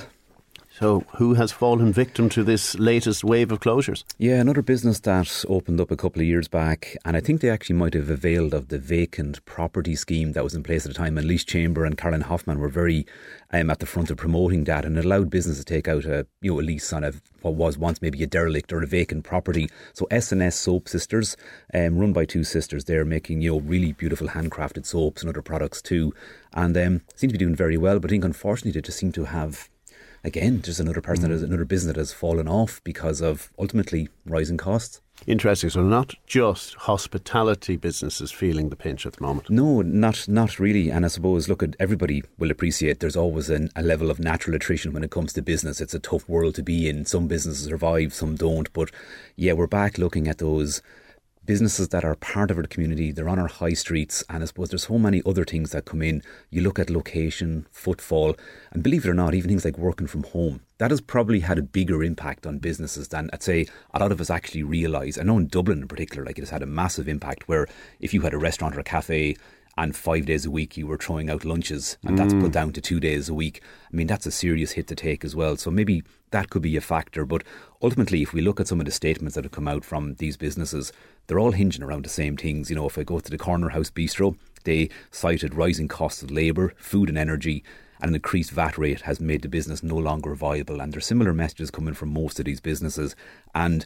So, who has fallen victim to this latest wave of closures? Yeah, another business that opened up a couple of years back, and I think they actually might have availed of the vacant property scheme that was in place at the time. And Laois Chamber and Caroline Hoffman were very um, at the front of promoting that, and it allowed business to take out a you know a lease on a what was once maybe a derelict or a vacant property. So S and S Soap Sisters, um, run by two sisters, they're making you know really beautiful handcrafted soaps and other products too, and um, seem to be doing very well. But I think unfortunately they just seem to have again, just another person mm. that has another business that has fallen off because of ultimately rising costs. Interesting. So not just hospitality businesses feeling the pinch at the moment. No, not not really. And I suppose look at everybody will appreciate there's always an, a level of natural attrition when it comes to business. It's a tough world to be in. Some businesses survive, some don't. But yeah, we're back looking at those businesses that are part of our community, they're on our high streets, and I suppose there's so many other things that come in. You look at location, footfall, and believe it or not, even things like working from home. That has probably had a bigger impact on businesses than I'd say a lot of us actually realise. I know in Dublin in particular, like it has had a massive impact where if you had a restaurant or a cafe and five days a week you were throwing out lunches and mm. that's put down to two days a week. I mean, that's a serious hit to take as well. So maybe that could be a factor. But ultimately, if we look at some of the statements that have come out from these businesses, they're all hinging around the same things. You know, if I go to the Corner House Bistro, they cited rising costs of labour, food and energy, and an increased VAT rate has made the business no longer viable. And there's similar messages coming from most of these businesses. And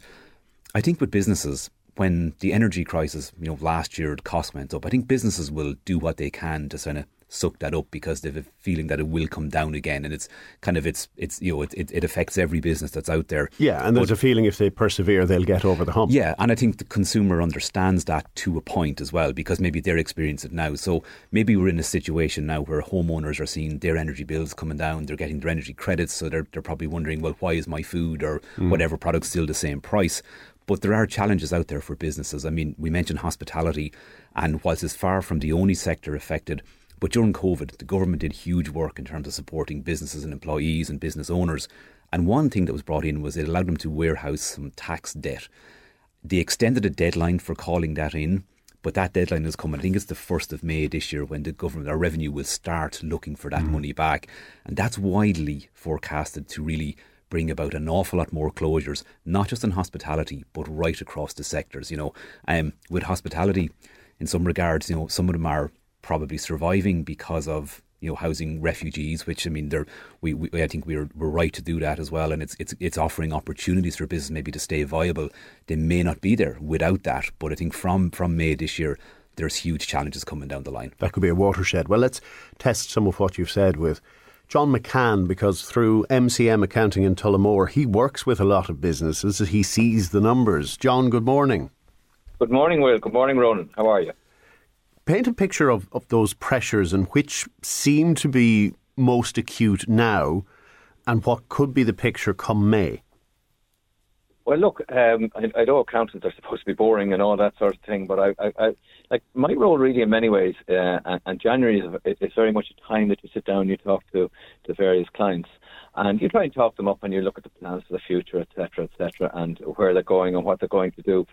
I think with businesses, when the energy crisis, you know, last year cost went up, I think businesses will do what they can to kind of suck that up because they've a feeling that it will come down again, and it's kind of it's it's you know it, it, it affects every business that's out there. Yeah, and there's but, a feeling if they persevere, they'll get over the hump. Yeah, and I think the consumer understands that to a point as well because maybe they're experiencing it now. So maybe we're in a situation now where homeowners are seeing their energy bills coming down, they're getting their energy credits, so they're they're probably wondering, well, why is my food or mm. whatever product still the same price? But there are challenges out there for businesses. I mean, we mentioned hospitality, and whilst it's far from the only sector affected, but during COVID, the government did huge work in terms of supporting businesses and employees and business owners. And one thing that was brought in was it allowed them to warehouse some tax debt. They extended a deadline for calling that in, but that deadline is coming. I think it's the 1st of May this year when the government, our revenue will start looking for that mm. money back. And that's widely forecasted to really bring about an awful lot more closures, not just in hospitality, but right across the sectors. You know, um, with hospitality, in some regards, you know, some of them are probably surviving because of you know housing refugees, which I mean, they're we, we I think we're we're right to do that as well, and it's it's it's offering opportunities for business maybe to stay viable. They may not be there without that, but I think from from May this year. There's huge challenges coming down the line. That could be a watershed. Well, let's test some of what you've said with John McCann, because through MCM Accounting in Tullamore, he works with a lot of businesses. He sees the numbers. John, good morning. Good morning, Will. Good morning, Ronan. How are you? Paint a picture of, of those pressures and which seem to be most acute now and what could be the picture come May. Well, look, um, I, I, know accountants are supposed to be boring and all that sort of thing, but I, I, I like my role really in many ways, uh, and, and, January is, is very much a time that you sit down, and you talk to to various clients, and you try and talk them up, and you look at the plans for the future, etc., etc., and where they're going and what they're going to do.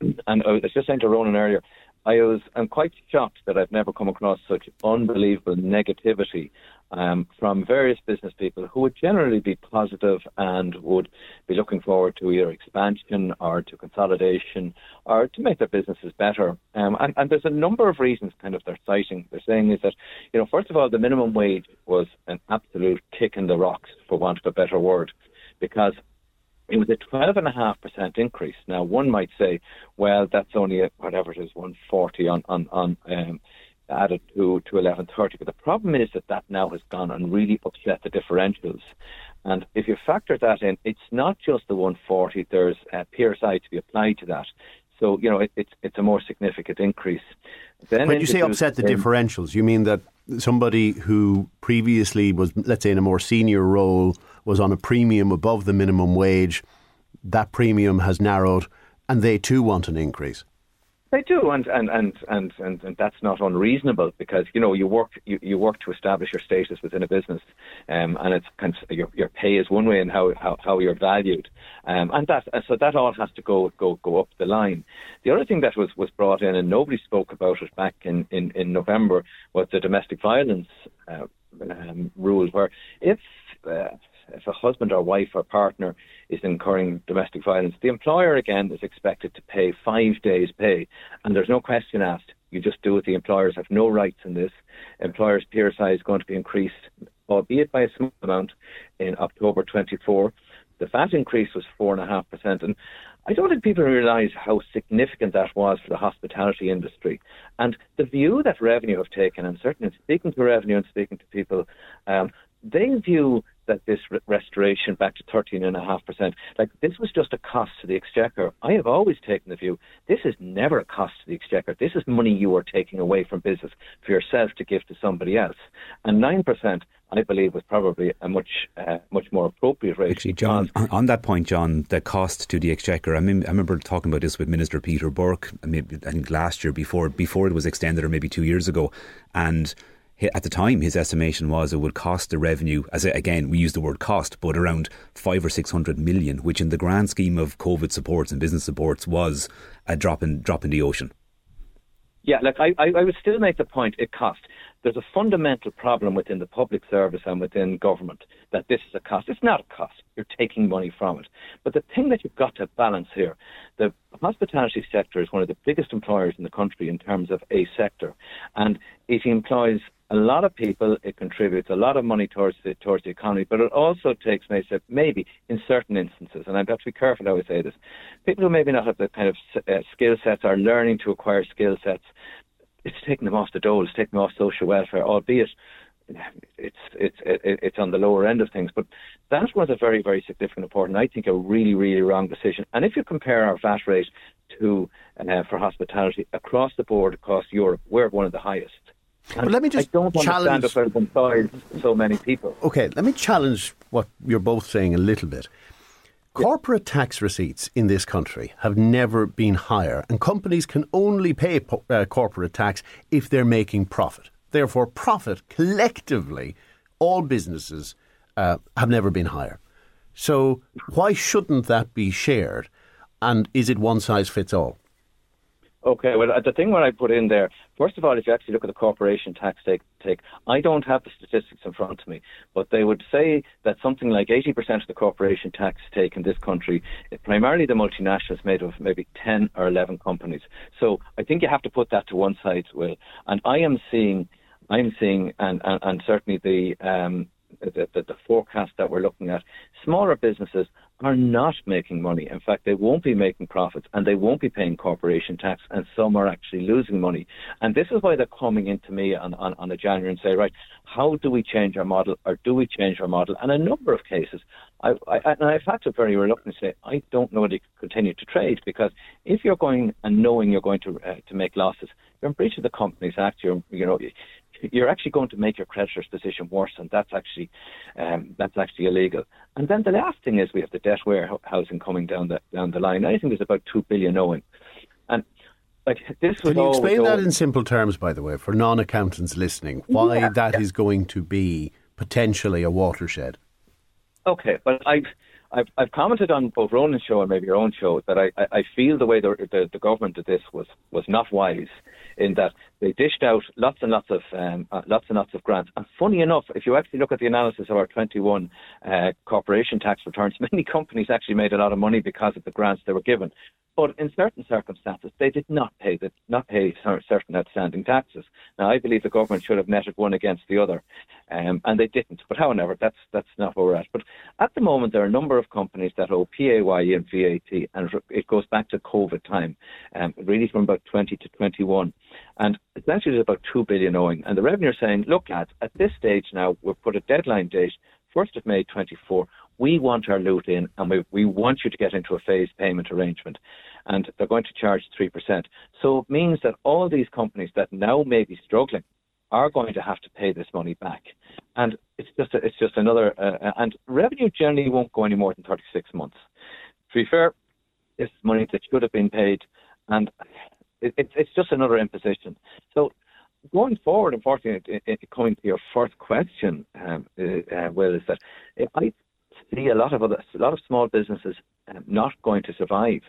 And I was just saying to Ronan earlier, I was I'm quite shocked that I've never come across such unbelievable negativity um, from various business people who would generally be positive and would be looking forward to either expansion or to consolidation or to make their businesses better. Um, and, and there's a number of reasons kind of they're citing. They're saying is that, you know, first of all, the minimum wage was an absolute kick in the rocks, for want of a better word, because it was a 12.5% increase. Now, one might say, well, that's only a, whatever it is, 140 on, on, on um, added to, to 1130. But the problem is that that now has gone and really upset the differentials. And if you factor that in, it's not just the 140, there's uh, a PRSI to be applied to that. So, you know, it, it's, it's a more significant increase. Then when you say upset the differentials, you mean that somebody who previously was, let's say, in a more senior role, was on a premium above the minimum wage, that premium has narrowed and they too want an increase? They do, and and, and, and, and, and that's not unreasonable because you know you work you, you work to establish your status within a business, um, and it's kind of, your your pay is one way and how how, how you're valued, um, and that so that all has to go go go up the line. The other thing that was, was brought in and nobody spoke about it back in in, in November was the domestic violence uh, um, rule, where if uh, if a husband or wife or partner is incurring domestic violence, the employer again is expected to pay five days' pay, and there's no question asked. You just do it. The employers have no rights in this. Employers' PRSI is going to be increased, albeit by a small amount, in October 24. The VAT increase was four and a half percent, and I don't think people realise how significant that was for the hospitality industry. And the view that revenue have taken, and certainly speaking to revenue and speaking to people, um, they view that this re- restoration back to 13.5%, like this was just a cost to the exchequer. I have always taken the view this is never a cost to the exchequer. This is money you are taking away from business for yourself to give to somebody else. And 9%, I believe, was probably a much uh, much more appropriate rate. Actually, John, on that point, John, the cost to the exchequer, I mean, I remember talking about this with Minister Peter Burke, maybe, I think last year before, before it was extended, or maybe two years ago. And at the time, his estimation was it would cost the revenue, as again, we use the word cost, but around five or six hundred million, which in the grand scheme of COVID supports and business supports was a drop in, drop in the ocean. Yeah, like I, I would still make the point it cost. There's a fundamental problem within the public service and within government that this is a cost. It's not a cost. You're taking money from it. But the thing that you've got to balance here, the hospitality sector is one of the biggest employers in the country in terms of a sector, and it employs a lot of people. It contributes a lot of money towards the towards the economy, but it also takes maybe, maybe in certain instances, and I have to be careful how I say this. People who maybe not have the kind of uh, skill sets are learning to acquire skill sets. It's taking them off the dole. It's taking them off social welfare, albeit it's it's it's on the lower end of things. But that was a very very significant important. I think a really really wrong decision. And if you compare our VAT rate to uh, for hospitality across the board across Europe, we're one of the highest. But let me just I don't challenge understand if employs so many people. Okay, let me challenge what you're both saying a little bit. Corporate tax receipts in this country have never been higher, and companies can only pay uh, corporate tax if they're making profit. Therefore, profit collectively, all businesses uh, have never been higher. So, why shouldn't that be shared? And is it one size fits all? Okay, well, the thing what I put in there, first of all, if you actually look at the corporation tax take, take, I don't have the statistics in front of me, but they would say that something like 80% of the corporation tax take in this country, primarily the multinationals, made of maybe 10 or 11 companies. So I think you have to put that to one side, Will. And I am seeing, I'm seeing, and, and, and certainly the, um, the, the, the forecast that we're looking at, smaller businesses are not making money. In fact, they won't be making profits and they won't be paying corporation tax, and some are actually losing money. And this is why they're coming into me on, on, on a January and say, right, how do we change our model or do we change our model? And a number of cases, I, I, and I've had to very reluctantly say, I don't know can continue to trade because if you're going and knowing you're going to uh, to make losses, you're in breach of the Companies Act. You're, you know, you're actually going to make your creditor's position worse, and that's actually um, that's actually illegal. And then the last thing is we have the debt warehousing coming down the down the line. I think there's about two billion owing, and like this Can you explain that in simple terms, by the way, for non-accountants listening, why yeah, that is going to be potentially a watershed? Okay, but I've I've, I've commented on both Ronan's show and maybe your own show that I, I feel the way the, the, the government did this was, was not wise in that they dished out lots and lots of um, uh, lots and lots of grants. And funny enough, if you actually look at the analysis of our 21 uh, corporation tax returns, *laughs* many companies actually made a lot of money because of the grants they were given. But in certain circumstances, they did not pay the, not pay certain outstanding taxes. Now, I believe the government should have netted one against the other, um, and they didn't. But however, that's that's not where we're at. But at the moment, there are a number of companies that owe PAYE and VAT, and it goes back to COVID time, um, really from about 20 to 21, and essentially there's about two billion owing. And the revenue are saying, look, lads, at this stage now, we've put a deadline date, 1st of May 24 we want our loot in and we, we want you to get into a phased payment arrangement. And they're going to charge 3%. So it means that all these companies that now may be struggling are going to have to pay this money back. And it's just a, it's just another uh, and revenue generally won't go any more than 36 months. To be fair, this money that should have been paid, and it, it, it's just another imposition. So going forward, unfortunately, coming to your first question, um, uh, uh, Will, is that I see a lot of other, a lot of small businesses um, not going to survive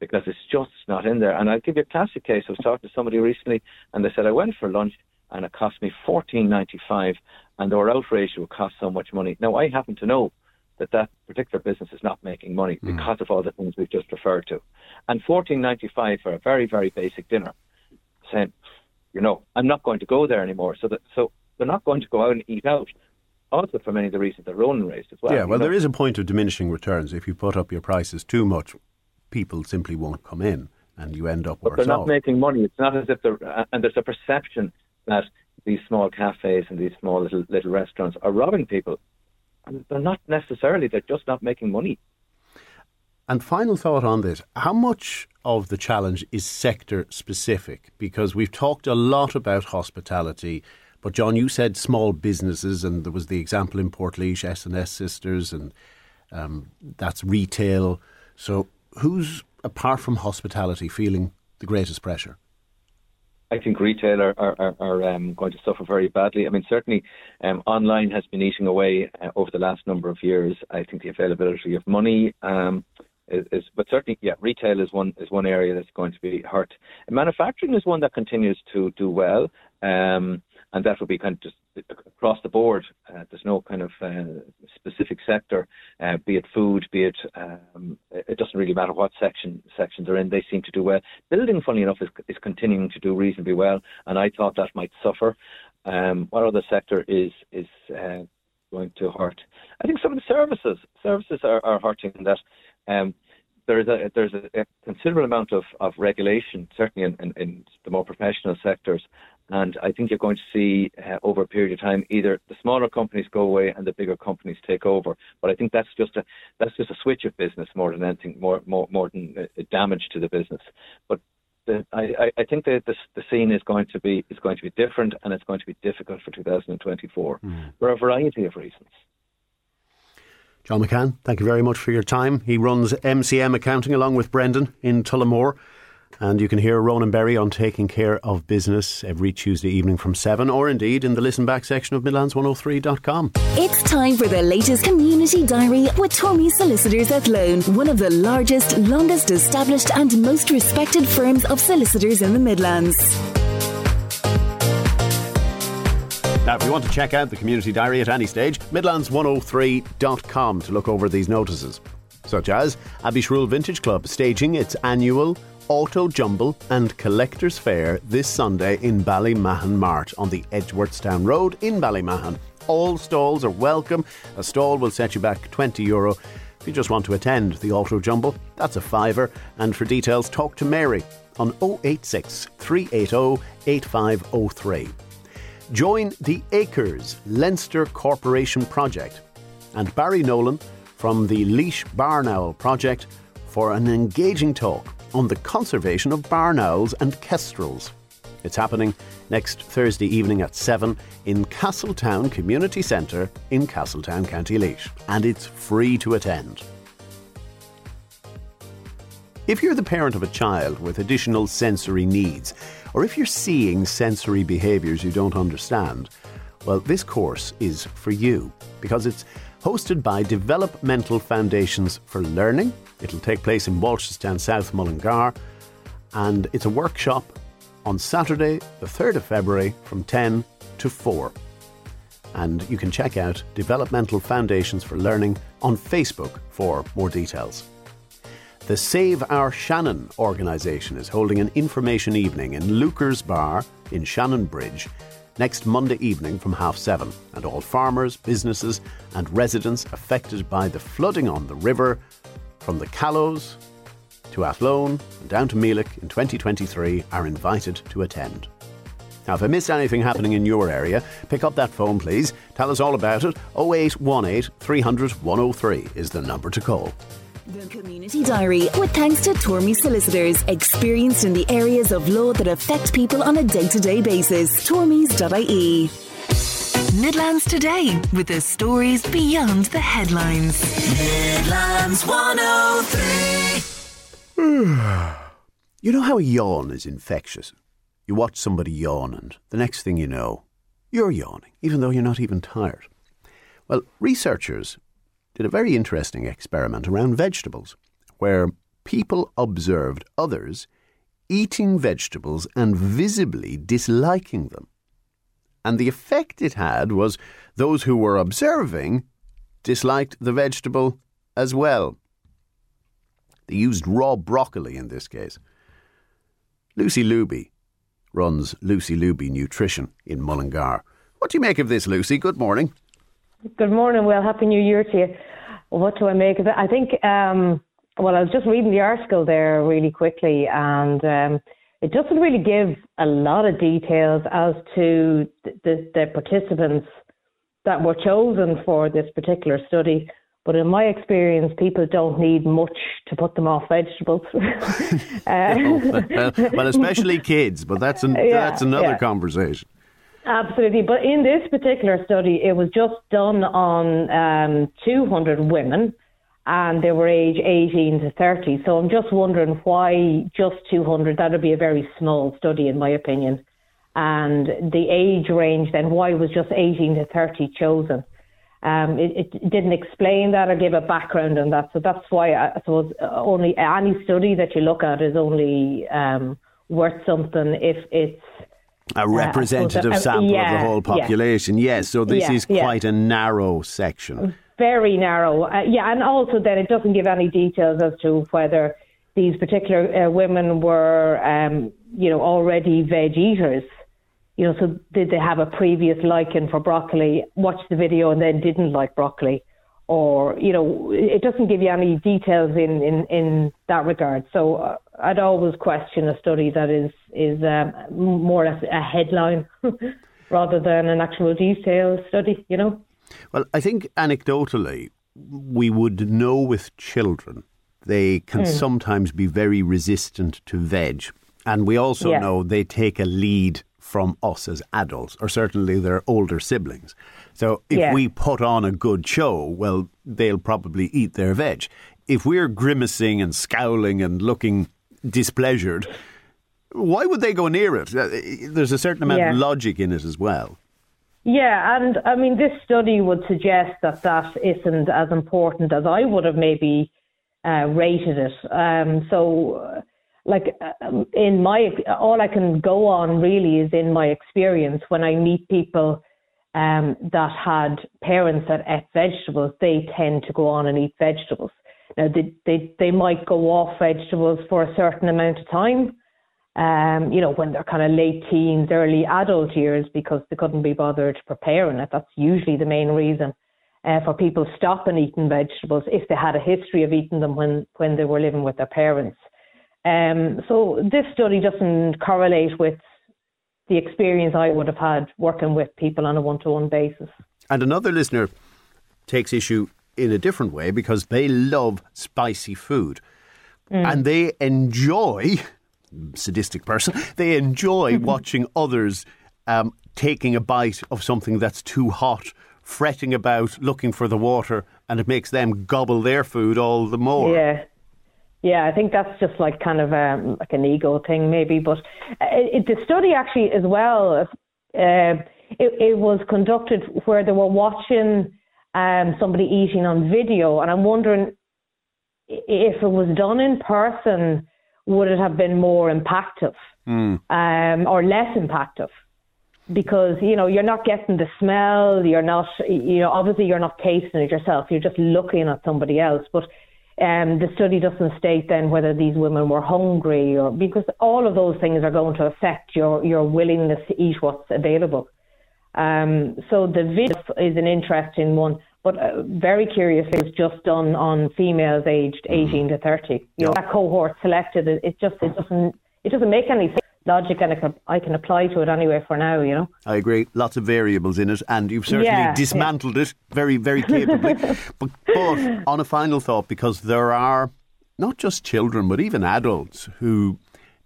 because it's just not in there. And I'll give you a classic case. I was talking to somebody recently, and they said I went for lunch and it cost me fourteen ninety five, and our outrage would cost so much money. Now I happen to know that that particular business is not making money mm. because of all the things we've just referred to, and fourteen ninety five for a very very basic dinner, saying, you know, I'm not going to go there anymore. So that so they're not going to go out and eat out also for many of the reasons that Ronan raised as well. Yeah, well, know? there is a point of diminishing returns. If you put up your prices too much, people simply won't come in, and you end up. But they're not off. making money. It's not as if they're, uh, and there's a perception that these small cafes and these small little little restaurants are robbing people, and they're not necessarily. They're just not making money. And final thought on this: How much of the challenge is sector specific? Because we've talked a lot about hospitality but John, you said small businesses, and there was the example in Portlaoise, S&S Sisters, and um, that's retail. So who's, apart from hospitality, feeling the greatest pressure? I think retail are, are, are um, going to suffer very badly. I mean, certainly um, online has been eating away uh, over the last number of years. I think the availability of money um, is, is, but certainly, yeah, retail is one is one area that's going to be hurt. And manufacturing is one that continues to do well. Um, and that would be kind of just across the board. Uh, there's no kind of uh, specific sector, uh, be it food, be it um, it doesn't really matter what section section they're in. They seem to do well. Building, funny enough, is, is continuing to do reasonably well, and I thought that might suffer. Um, what other sector is is uh, going to hurt? I think some of the services services are, are hurting in that. Um, there's a there's a, a, considerable amount of, of regulation, certainly in, in, in, the more professional sectors, and I think you're going to see uh, over a period of time either the smaller companies go away and the bigger companies take over. But I think that's just a that's just a switch of business more than anything, more more more than a damage to the business. But the, I, I think that the, the scene is going to be is going to be different and it's going to be difficult for 2024 mm. for a variety of reasons. John McCann, thank you very much for your time. He runs MCM Accounting along with Brendan in Tullamore. And you can hear Ronan Berry on Taking Care of Business every Tuesday evening from 7 or indeed in the listen back section of Midlands103.com. It's time for the latest community diary with Tormey Solicitors Athlone, one of the largest, longest established and most respected firms of solicitors in the Midlands. Now, if you want to check out the community diary at any stage, Midlands103.com to look over these notices, such as Abbey Vintage Club staging its annual Auto Jumble and Collectors Fair this Sunday in Ballymahon Mart on the Edgeworthstown Road in Ballymahon. All stalls are welcome. A stall will set you back 20 euro. If you just want to attend the Auto Jumble, that's a fiver. And for details, talk to Mary on 086 380 8503. Join the ACRES Leinster Co-operation Project and Barry Nolan from the Laois Barn Project for an engaging talk on the conservation of barn owls and kestrels. It's happening next Thursday evening at 7 in Castletown Community Centre in Castletown, County Laois, and it's free to attend. If you're the parent of a child with additional sensory needs, or if you're seeing sensory behaviours you don't understand, well, this course is for you because it's hosted by Developmental Foundations for Learning It'll take place in Walshamstown South Mullingar, and it's a workshop on Saturday, the 3rd of February from 10 to 4. And you can check out Developmental Foundations for Learning on Facebook for more details. The Save Our Shannon organisation is holding an information evening in Luker's Bar in Shannon Bridge next Monday evening from half seven, and all farmers, businesses, and residents affected by the flooding on the river from the Callows to Athlone and down to Meelick in 2023 are invited to attend. Now, if I missed anything happening in your area, pick up that phone, please. Tell us all about it. 0818 300 103 is the number to call. The Community Diary, with thanks to Tormey Solicitors, experienced in the areas of law that affect people on a day to day basis. Tormeys.ie. Midlands Today, with the stories beyond the headlines. Midlands 103. *sighs* You know how a yawn is infectious? You watch somebody yawn, and the next thing you know, you're yawning, even though you're not even tired. Well, researchers did a very interesting experiment around vegetables, where people observed others eating vegetables and visibly disliking them. And the effect it had was those who were observing disliked the vegetable as well. They used raw broccoli in this case. Lucy Looby runs Lucy Looby Nutrition in Mullingar. What do you make of this, Lucy? Good morning. Good morning. Well, happy New Year to you. What do I make of it? I think, um, well, I was just reading the article there really quickly, and um, it doesn't really give a lot of details as to the, the participants that were chosen for this particular study. But in my experience, people don't need much to put them off vegetables. *laughs* *laughs* uh, well, especially kids, but that's an, yeah, that's another yeah. conversation. Absolutely. But in this particular study, it was just done on um, 200 women and they were age 18 to 30. So I'm just wondering why just 200? That would be a very small study, in my opinion. And the age range, then why was just 18 to 30 chosen? Um, it, it, didn't explain that or give a background on that. So that's why I, suppose only any study that you look at is only um, worth something if it's a representative uh, sample yeah, of the whole population. Yeah. Yes, so this yeah, is quite a narrow section. Very narrow. Uh, yeah, and also then it doesn't give any details as to whether these particular uh, women were, um, you know, already veg eaters. You know, so did they have a previous liking for broccoli, watched the video and then didn't like broccoli? Or, you know, it doesn't give you any details in, in, in that regard. So uh, I'd always question a study that is is um, more or less a headline *laughs* rather than an actual detailed study. You know. Well, I think anecdotally, we would know with children they can mm. sometimes be very resistant to veg, and we also yeah. know they take a lead from us as adults, or certainly their older siblings. So if yeah. we put on a good show, well, they'll probably eat their veg. If we're grimacing and scowling and looking displeasured, why would they go near it? Uh, there's a certain amount yeah. of logic in it as well. Yeah, and I mean, this study would suggest that that isn't as important as I would have maybe uh, rated it. Um, so, uh, like um, in my, all I can go on really is in my experience when I meet people um, that had parents that ate vegetables, they tend to go on and eat vegetables. Now, they, they, they might go off vegetables for a certain amount of time, um, you know, when they're kind of late teens, early adult years, because they couldn't be bothered preparing it. That's usually the main reason uh, for people stopping eating vegetables if they had a history of eating them when, when they were living with their parents. Um, so this study doesn't correlate with the experience I would have had working with people on a one to one basis. And another listener takes issue in a different way because they love spicy food mm. and they enjoy sadistic person they enjoy watching others um, taking a bite of something that's too hot fretting about looking for the water and it makes them gobble their food all the more yeah yeah, I think that's just like kind of um, like an ego thing, maybe. But it, it, the study actually, as well, uh, it, it was conducted where they were watching um, somebody eating on video, and I'm wondering if it was done in person, would it have been more impactful mm. um, or less impactful? Because you know you're not getting the smell, you're not, you know, obviously you're not tasting it yourself. You're just looking at somebody else. But Um, the study doesn't state then whether these women were hungry or because all of those things are going to affect your, your willingness to eat what's available. Um, so the video is an interesting one, but uh, very curiously, it's just done on females aged mm-hmm. 18 to 30. You know, that cohort selected, it, it just it doesn't it doesn't make any sense logic and I can, I can apply to it anyway for now, you know. I agree. Lots of variables in it, and you've certainly yeah, dismantled yeah. it very, very capably. *laughs* but, but on a final thought, because there are not just children, but even adults who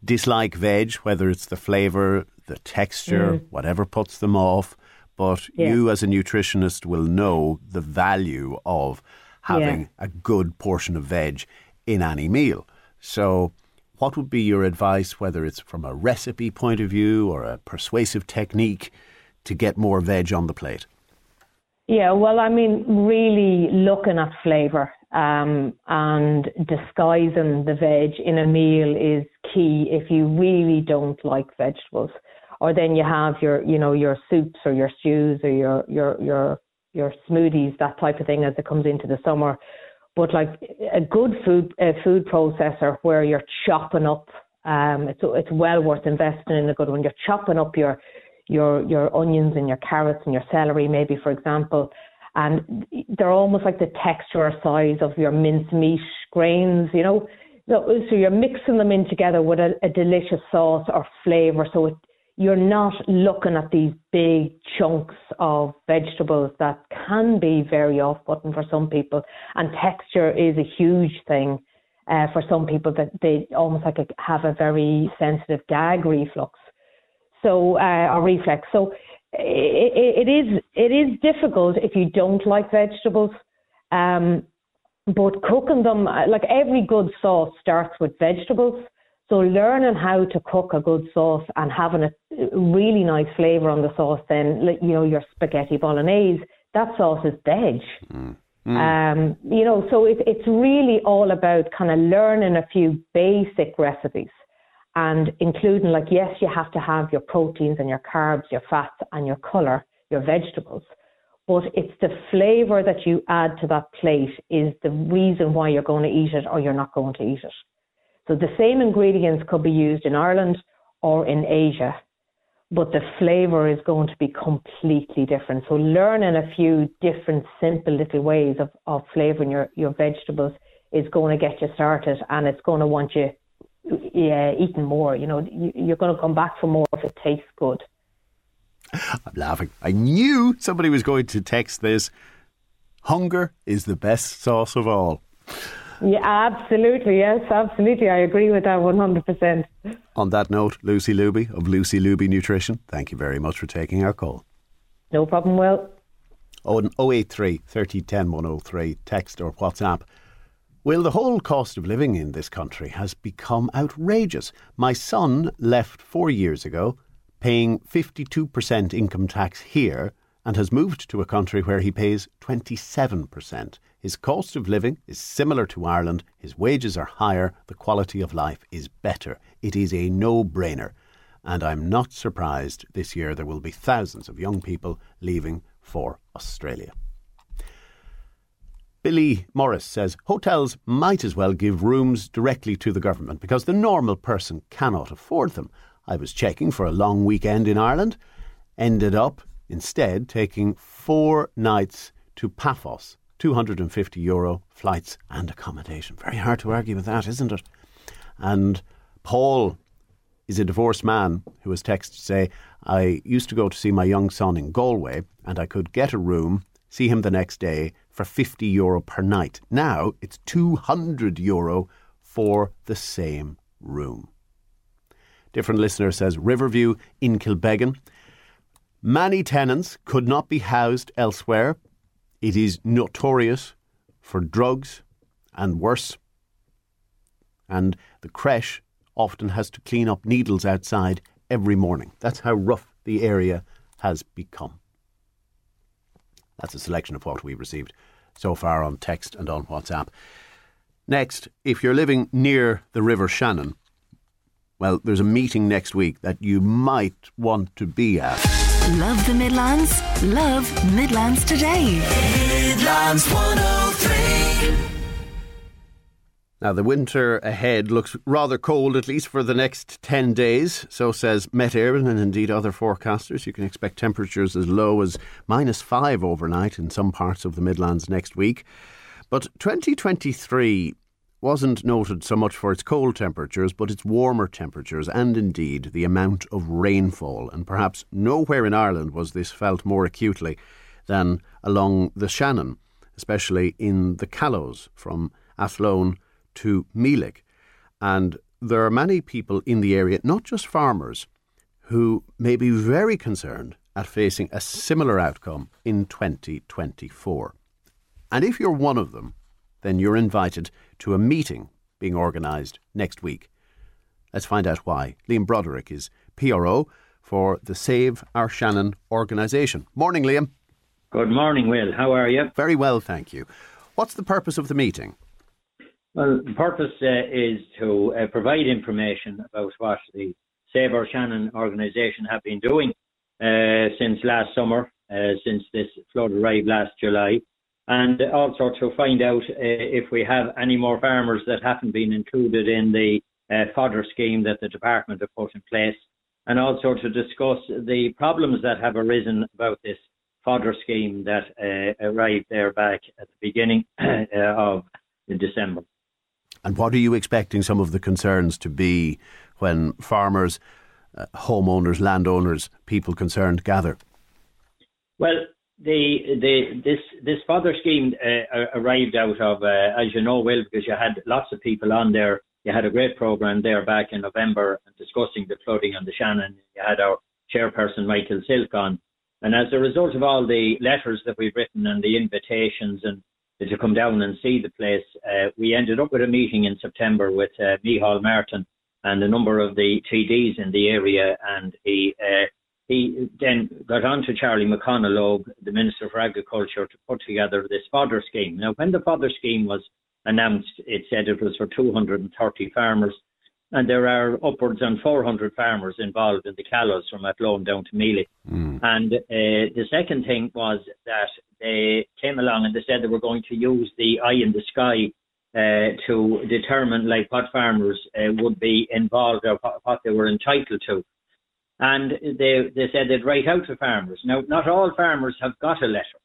dislike veg, whether it's the flavour, the texture, mm. whatever puts them off. But yeah. you, as a nutritionist, will know the value of having a good portion of veg in any meal. So what would be your advice, whether it's from a recipe point of view or a persuasive technique, to get more veg on the plate? Yeah, well, I mean, really looking at flavour um, and disguising the veg in a meal is key if you really don't like vegetables. Or then you have your, you know, your soups or your stews or your your your your smoothies, that type of thing as it comes into the summer but like a good food uh, food processor where you're chopping up, um, it's it's well worth investing in a good one. You're chopping up your your your onions and your carrots and your celery, maybe for example, and they're almost like the texture or size of your mincemeat grains, you know. So, you're mixing them in together with a, a delicious sauce or flavour, so it you're not looking at these big chunks of vegetables that can be very off-putting for some people, and texture is a huge thing uh, for some people that they almost like a, have a very sensitive gag reflux, so uh, or reflex. So it, it is it is difficult if you don't like vegetables. Um, but cooking them, like every good sauce starts with vegetables. So learning how to cook a good sauce and having a really nice flavour on the sauce, then you know your spaghetti bolognese, that sauce is veg. Mm. Mm. Um, you know, so it, it's really all about kind of learning a few basic recipes and including like yes, you have to have your proteins and your carbs, your fats and your colour, your vegetables. But it's the flavour that you add to that plate is the reason why you're going to eat it or you're not going to eat it. So the same ingredients could be used in Ireland or in Asia, but the flavour is going to be completely different. So learning a few different simple little ways of, of flavouring your, your vegetables is going to get you started and it's going to want you yeah, eating more. You know, you're going to come back for more if it tastes good. I'm laughing. I knew somebody was going to text this. Hunger is the best sauce of all. Yeah, absolutely. Yes, absolutely. I agree with that 100%. On that note, Lucy Looby of Lucy Looby Nutrition, thank you very much for taking our call. No problem, Will. 083 30 10 103, text or WhatsApp. Well, the whole cost of living in this country has become outrageous. My son left four years ago, paying 52% income tax here, and has moved to a country where he pays 27%. His cost of living is similar to Ireland, his wages are higher, the quality of life is better. It is a no brainer. And I'm not surprised this year there will be thousands of young people leaving for Australia. Billy Morris says hotels might as well give rooms directly to the government because the normal person cannot afford them. I was checking for a long weekend in Ireland, ended up instead taking four nights to Paphos 250 euro flights and accommodation. Very hard to argue with that, isn't it? And Paul is a divorced man who has texted to say, I used to go to see my young son in Galway and I could get a room, see him the next day for 50 euro per night. Now it's 200 euro for the same room. Different listener says Riverview in Kilbeggan. Many tenants could not be housed elsewhere it is notorious for drugs and worse. And the creche often has to clean up needles outside every morning. That's how rough the area has become. That's a selection of what we've received so far on text and on WhatsApp. Next, if you're living near the River Shannon, well, there's a meeting next week that you might want to be at. Love the Midlands? Love Midlands today. Midlands 103. Now, the winter ahead looks rather cold, at least for the next 10 days. So says Met Éireann and indeed other forecasters. You can expect temperatures as low as minus five overnight in some parts of the Midlands next week. But 2023 wasn't noted so much for its cold temperatures, but its warmer temperatures and indeed the amount of rainfall. And perhaps nowhere in Ireland was this felt more acutely than along the Shannon, especially in the Callows from Athlone to Meelick. And there are many people in the area, not just farmers, who may be very concerned at facing a similar outcome in 2024. And if you're one of them, then you're invited to a meeting being organised next week. Let's find out why. Liam Broderick is PRO for the Save Our Shannon organisation. Morning, Liam. Good morning, Will. How are you? Very well, thank you. What's the purpose of the meeting? Well, the purpose uh, is to uh, provide information about what the Save Our Shannon organisation have been doing uh, since last summer, uh, since this flood arrived last July, and also to find out uh, if we have any more farmers that haven't been included in the uh, fodder scheme that the department have put in place, and also to discuss the problems that have arisen about this fodder scheme that arrived there back at the beginning *clears throat* of December. And what are you expecting some of the concerns to be when farmers, uh, homeowners, landowners, people concerned gather? Well, the the this this fodder scheme uh, arrived out of, uh, as you know, Will, because you had lots of people on there. You had a great program there back in November discussing the flooding on the Shannon. You had our chairperson Michael Silk on, and as a result of all the letters that we've written and the invitations and to come down and see the place. Uh, we ended up with a meeting in September with uh, Micheál Martin and a number of the TDs in the area, and he uh, he then got on to Charlie McConalogue, the Minister for Agriculture, to put together this fodder scheme. Now, when the fodder scheme was announced, it said it was for 230 farmers, and there are upwards on 400 farmers involved in the Callows from Athlone down to Meelick. Mm. And uh, the second thing was that they came along and they said they were going to use the eye in the sky uh, to determine like what farmers uh, would be involved or what, what, they were entitled to. And they they said they'd write out to farmers. Now, not all farmers have got a letter.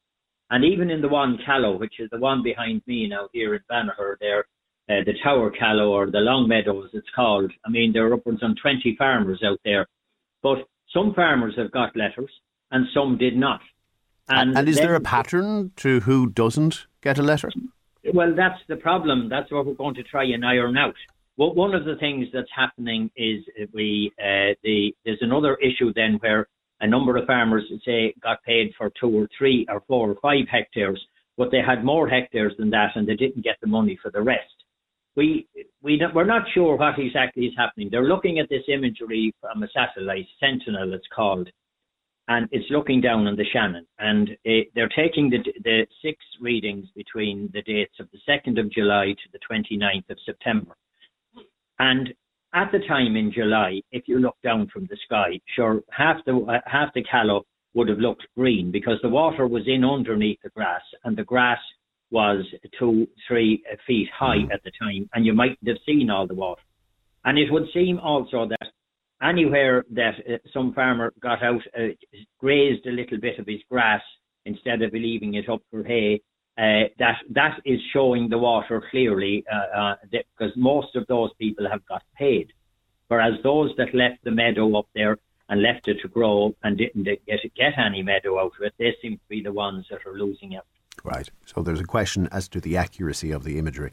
And even in the one Callow, which is the one behind me now here in Banagher, there, uh, the Tower Callow or the Long Meadows, it's called. I mean, there are upwards on 20 farmers out there. But some farmers have got letters and some did not. And, and is then, there a pattern to who doesn't get a letter? Well, that's the problem. That's what we're going to try and iron out. Well, one of the things that's happening is we uh, the there's another issue then where a number of farmers say got paid for two or three or four or five hectares, but they had more hectares than that and they didn't get the money for the rest. We we we're not sure what exactly is happening. They're looking at this imagery from a satellite, Sentinel, it's called, and it's looking down on the Shannon. And it, they're taking the, the six readings between the dates of the 2nd of July to the 29th of September. And at the time in July, if you look down from the sky, sure, half the uh, half the callow would have looked green because the water was in underneath the grass, and the grass was two, three feet high at the time, and you mightn't have seen all the water. And it would seem also that anywhere that uh, some farmer got out, uh, grazed a little bit of his grass instead of leaving it up for hay, uh, that that is showing the water clearly uh, uh, because most of those people have got paid, whereas those that left the meadow up there and left it to grow and didn't get get any meadow out of it, they seem to be the ones that are losing out. Right. So there's a question as to the accuracy of the imagery.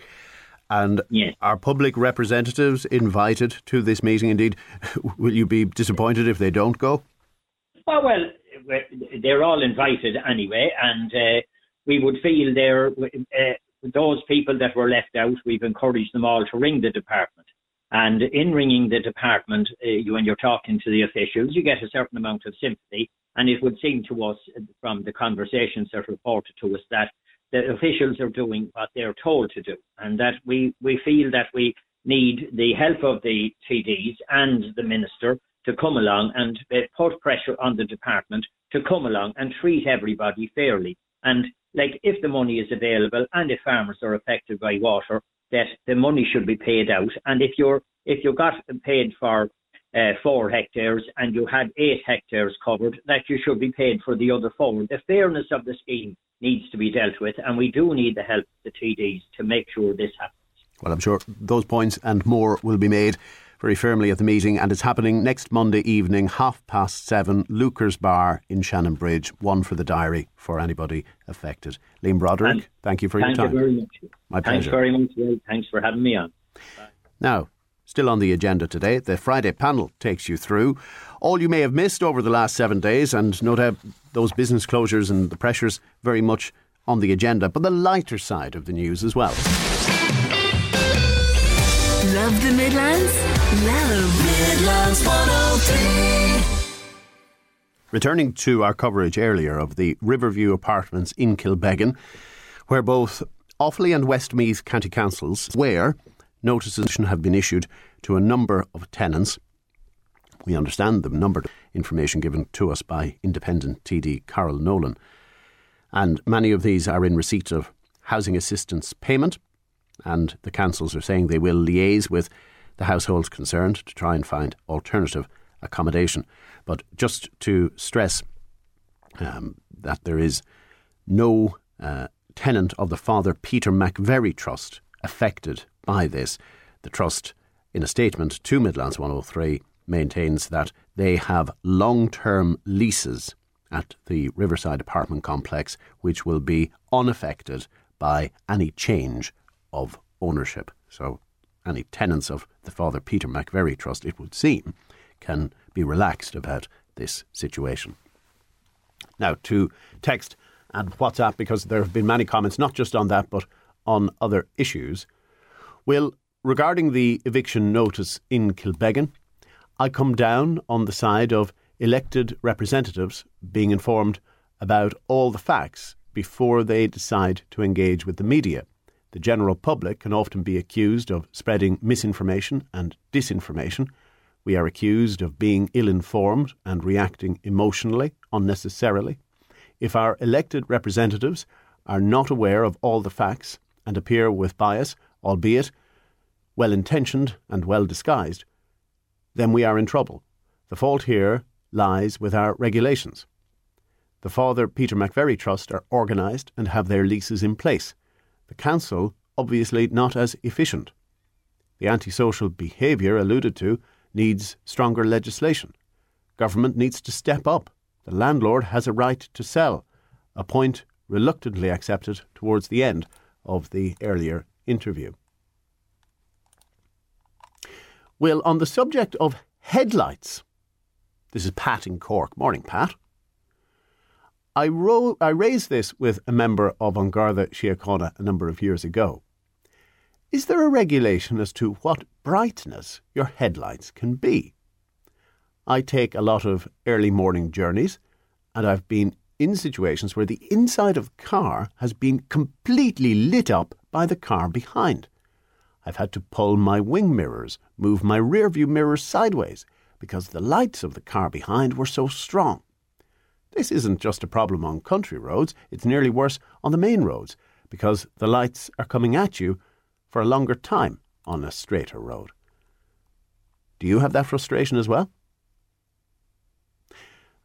And yes. are public representatives invited to this meeting? Indeed, *laughs* will you be disappointed if they don't go? Oh, well, they're all invited anyway, and uh, we would feel there uh, those people that were left out. We've encouraged them all to ring the department, and in ringing the department, uh, you, when you're talking to the officials, you get a certain amount of sympathy. And it would seem to us from the conversations that reported to us that the officials are doing what they're told to do, and that we, we feel that we need the help of the TDs and the minister to come along and uh, put pressure on the department to come along and treat everybody fairly. And like if the money is available and if farmers are affected by water, that the money should be paid out. And if you're if you got paid for uh, four hectares and you had eight hectares covered, that you should be paid for the other four. The fairness of the scheme needs to be dealt with, and we do need the help of the TDs to make sure this happens. Well, I'm sure those points and more will be made very firmly at the meeting, and it's happening next Monday evening, half past seven, Luker's Bar in Shannonbridge. One for the diary for anybody affected. Liam Broderick, and thank you for your time. Thank you very much. My Thanks pleasure. very much. Well, thanks for having me on. Bye. Now, Still on the agenda today, the Friday panel takes you through all you may have missed over the last seven days, and no doubt those business closures and the pressures very much on the agenda, but the lighter side of the news as well. Love the Midlands? Love Midlands 103. Returning to our coverage earlier of the Riverview Apartments in Kilbeggan, where both Offaly and Westmeath County Councils, where notices have been issued to a number of tenants. We understand the number information given to us by independent TD Carol Nolan. And many of these are in receipt of housing assistance payment, and the councils are saying they will liaise with the households concerned to try and find alternative accommodation. But just to stress um, that there is no uh, tenant of the Father Peter McVerry Trust affected by this. The Trust, in a statement to Midlands 103, maintains that they have long term leases at the Riverside apartment complex which will be unaffected by any change of ownership. So, any tenants of the Father Peter McVerry Trust, it would seem, can be relaxed about this situation. Now, to text and WhatsApp, because there have been many comments, not just on that, but on other issues. Well, regarding the eviction notice in Kilbeggan, I come down on the side of elected representatives being informed about all the facts before they decide to engage with the media. The general public can often be accused of spreading misinformation and disinformation. We are accused of being ill informed and reacting emotionally, unnecessarily. If our elected representatives are not aware of all the facts and appear with bias, albeit well intentioned and well disguised, then we are in trouble. The fault here lies with our regulations. The Father Peter McVerry Trust are organised and have their leases in place. The Council, obviously not as efficient. The antisocial behaviour alluded to needs stronger legislation. Government needs to step up. The landlord has a right to sell, a point reluctantly accepted towards the end of the earlier interview. Well, on the subject of headlights, this is Pat in Cork. Morning, Pat. I, ro- I raised this with a member of An Garda Síochána a number of years ago. Is there a regulation as to what brightness your headlights can be? I take a lot of early morning journeys, and I've been in situations where the inside of the car has been completely lit up by the car behind. I've had to pull my wing mirrors, move my rear view mirrors sideways, because the lights of the car behind were so strong. This isn't just a problem on country roads, it's nearly worse on the main roads, because the lights are coming at you for a longer time on a straighter road. Do you have that frustration as well?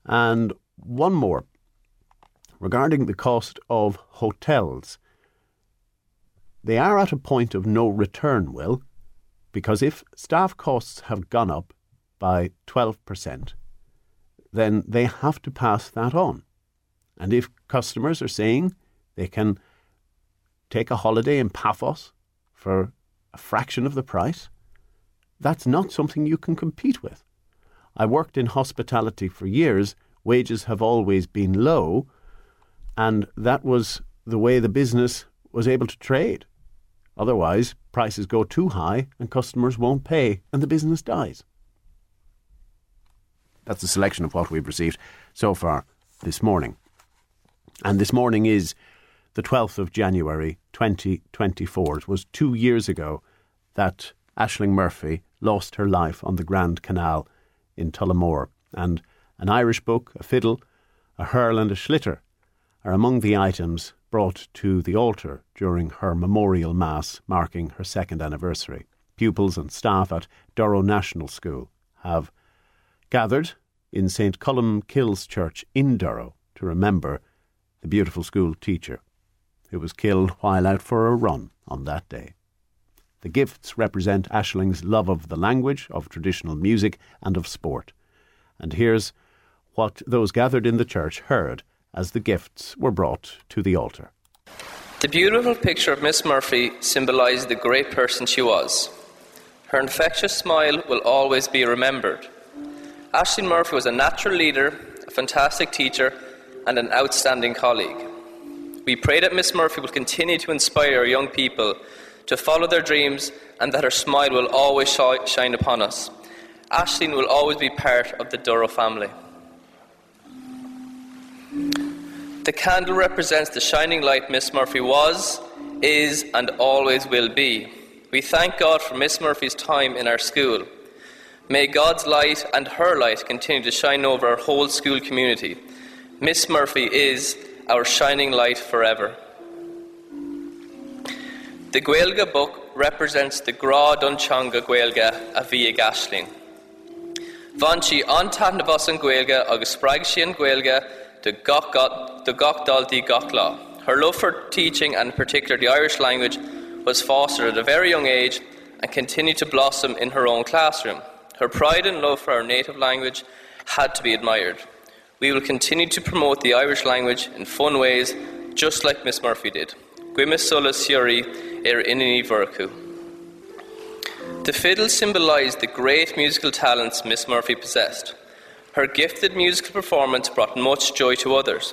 And one more regarding the cost of hotels. They are at a point of no return, Will, because if staff costs have gone up by 12%, then they have to pass that on. And if customers are saying they can take a holiday in Paphos for a fraction of the price, that's not something you can compete with. I worked in hospitality for years, wages have always been low, and that was the way the business was able to trade. Otherwise, prices go too high and customers won't pay and the business dies. That's a selection of what we've received so far this morning. And this morning is the 12th of January 2024. It was two years ago that Ashling Murphy lost her life on the Grand Canal in Tullamore. And an Irish book, a fiddle, a hurl, and a sliotar are among the items brought to the altar during her memorial mass marking her second anniversary. Pupils and staff at Durrow National School have gathered in St. Columkille's Church in Durrow to remember the beautiful school teacher who was killed while out for a run on that day. The gifts represent Ashling's love of the language, of traditional music, and of sport. And here's what those gathered in the church heard as the gifts were brought to the altar. The beautiful picture of Miss Murphy symbolised the great person she was. Her infectious smile will always be remembered. Ashling Murphy was a natural leader, a fantastic teacher, and an outstanding colleague. We pray that Miss Murphy will continue to inspire young people to follow their dreams and that her smile will always shine upon us. Ashling will always be part of the Durrow family. The candle represents the shining light Miss Murphy was, is, and always will be. We thank God for Miss Murphy's time in our school. May God's light and her light continue to shine over our whole school community. Miss Murphy is our shining light forever. The Gaeilge book represents the Gra Donchanga Gaeilge a Via Gashling. Vanchi an na bus an Gaeilge agus spraig si an Gaeilge de Gochdaldi Gochla. Her love for teaching and in particular the Irish language was fostered at a very young age and continued to blossom in her own classroom. Her pride and love for our native language had to be admired. We will continue to promote the Irish language in fun ways, just like Miss Murphy did. Gwimis sola siori er inini verku. The fiddle symbolised the great musical talents Miss Murphy possessed. Her gifted musical performance brought much joy to others.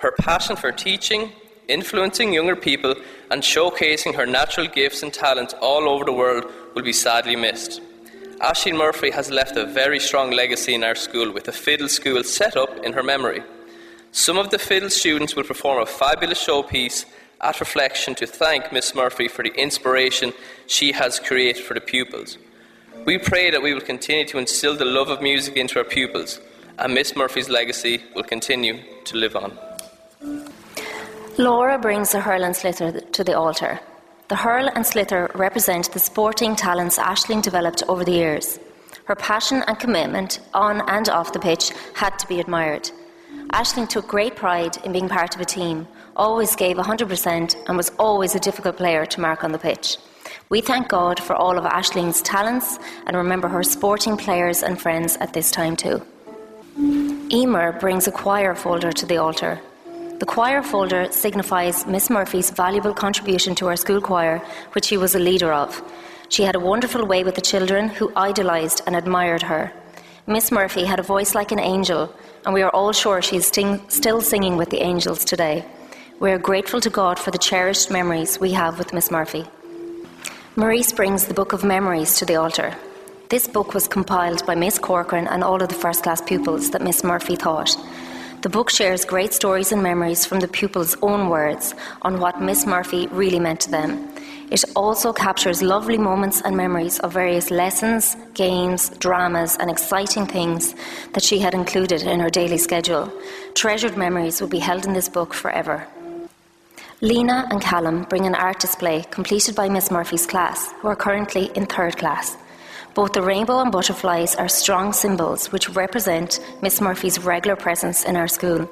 Her passion for teaching, influencing younger people, and showcasing her natural gifts and talents all over the world will be sadly missed. Ashling Murphy has left a very strong legacy in our school with a fiddle school set up in her memory. Some of the fiddle students will perform a fabulous showpiece at reflection to thank Miss Murphy for the inspiration she has created for the pupils. We pray that we will continue to instill the love of music into our pupils, and Miss Murphy's legacy will continue to live on. Laura brings the hurl and sliotar to the altar. The hurl and sliotar represent the sporting talents Ashling developed over the years. Her passion and commitment on and off the pitch had to be admired. Ashling took great pride in being part of a team, always gave 100%, and was always a difficult player to mark on the pitch. We thank God for all of Ashling's talents and remember her sporting players and friends at this time too. Emer brings a choir folder to the altar. The choir folder signifies Miss Murphy's valuable contribution to our school choir, which she was a leader of. She had a wonderful way with the children who idolised and admired her. Miss Murphy had a voice like an angel, and we are all sure she is sting- still singing with the angels today. We are grateful to God for the cherished memories we have with Miss Murphy. Maurice brings the Book of Memories to the altar. This book was compiled by Miss Corcoran and all of the first class pupils that Miss Murphy taught. The book shares great stories and memories from the pupils' own words on what Miss Murphy really meant to them. It also captures lovely moments and memories of various lessons, games, dramas, and exciting things that she had included in her daily schedule. Treasured memories will be held in this book forever. Lena and Callum bring an art display completed by Miss Murphy's class, who are currently in third class. Both the rainbow and butterflies are strong symbols which represent Miss Murphy's regular presence in our school.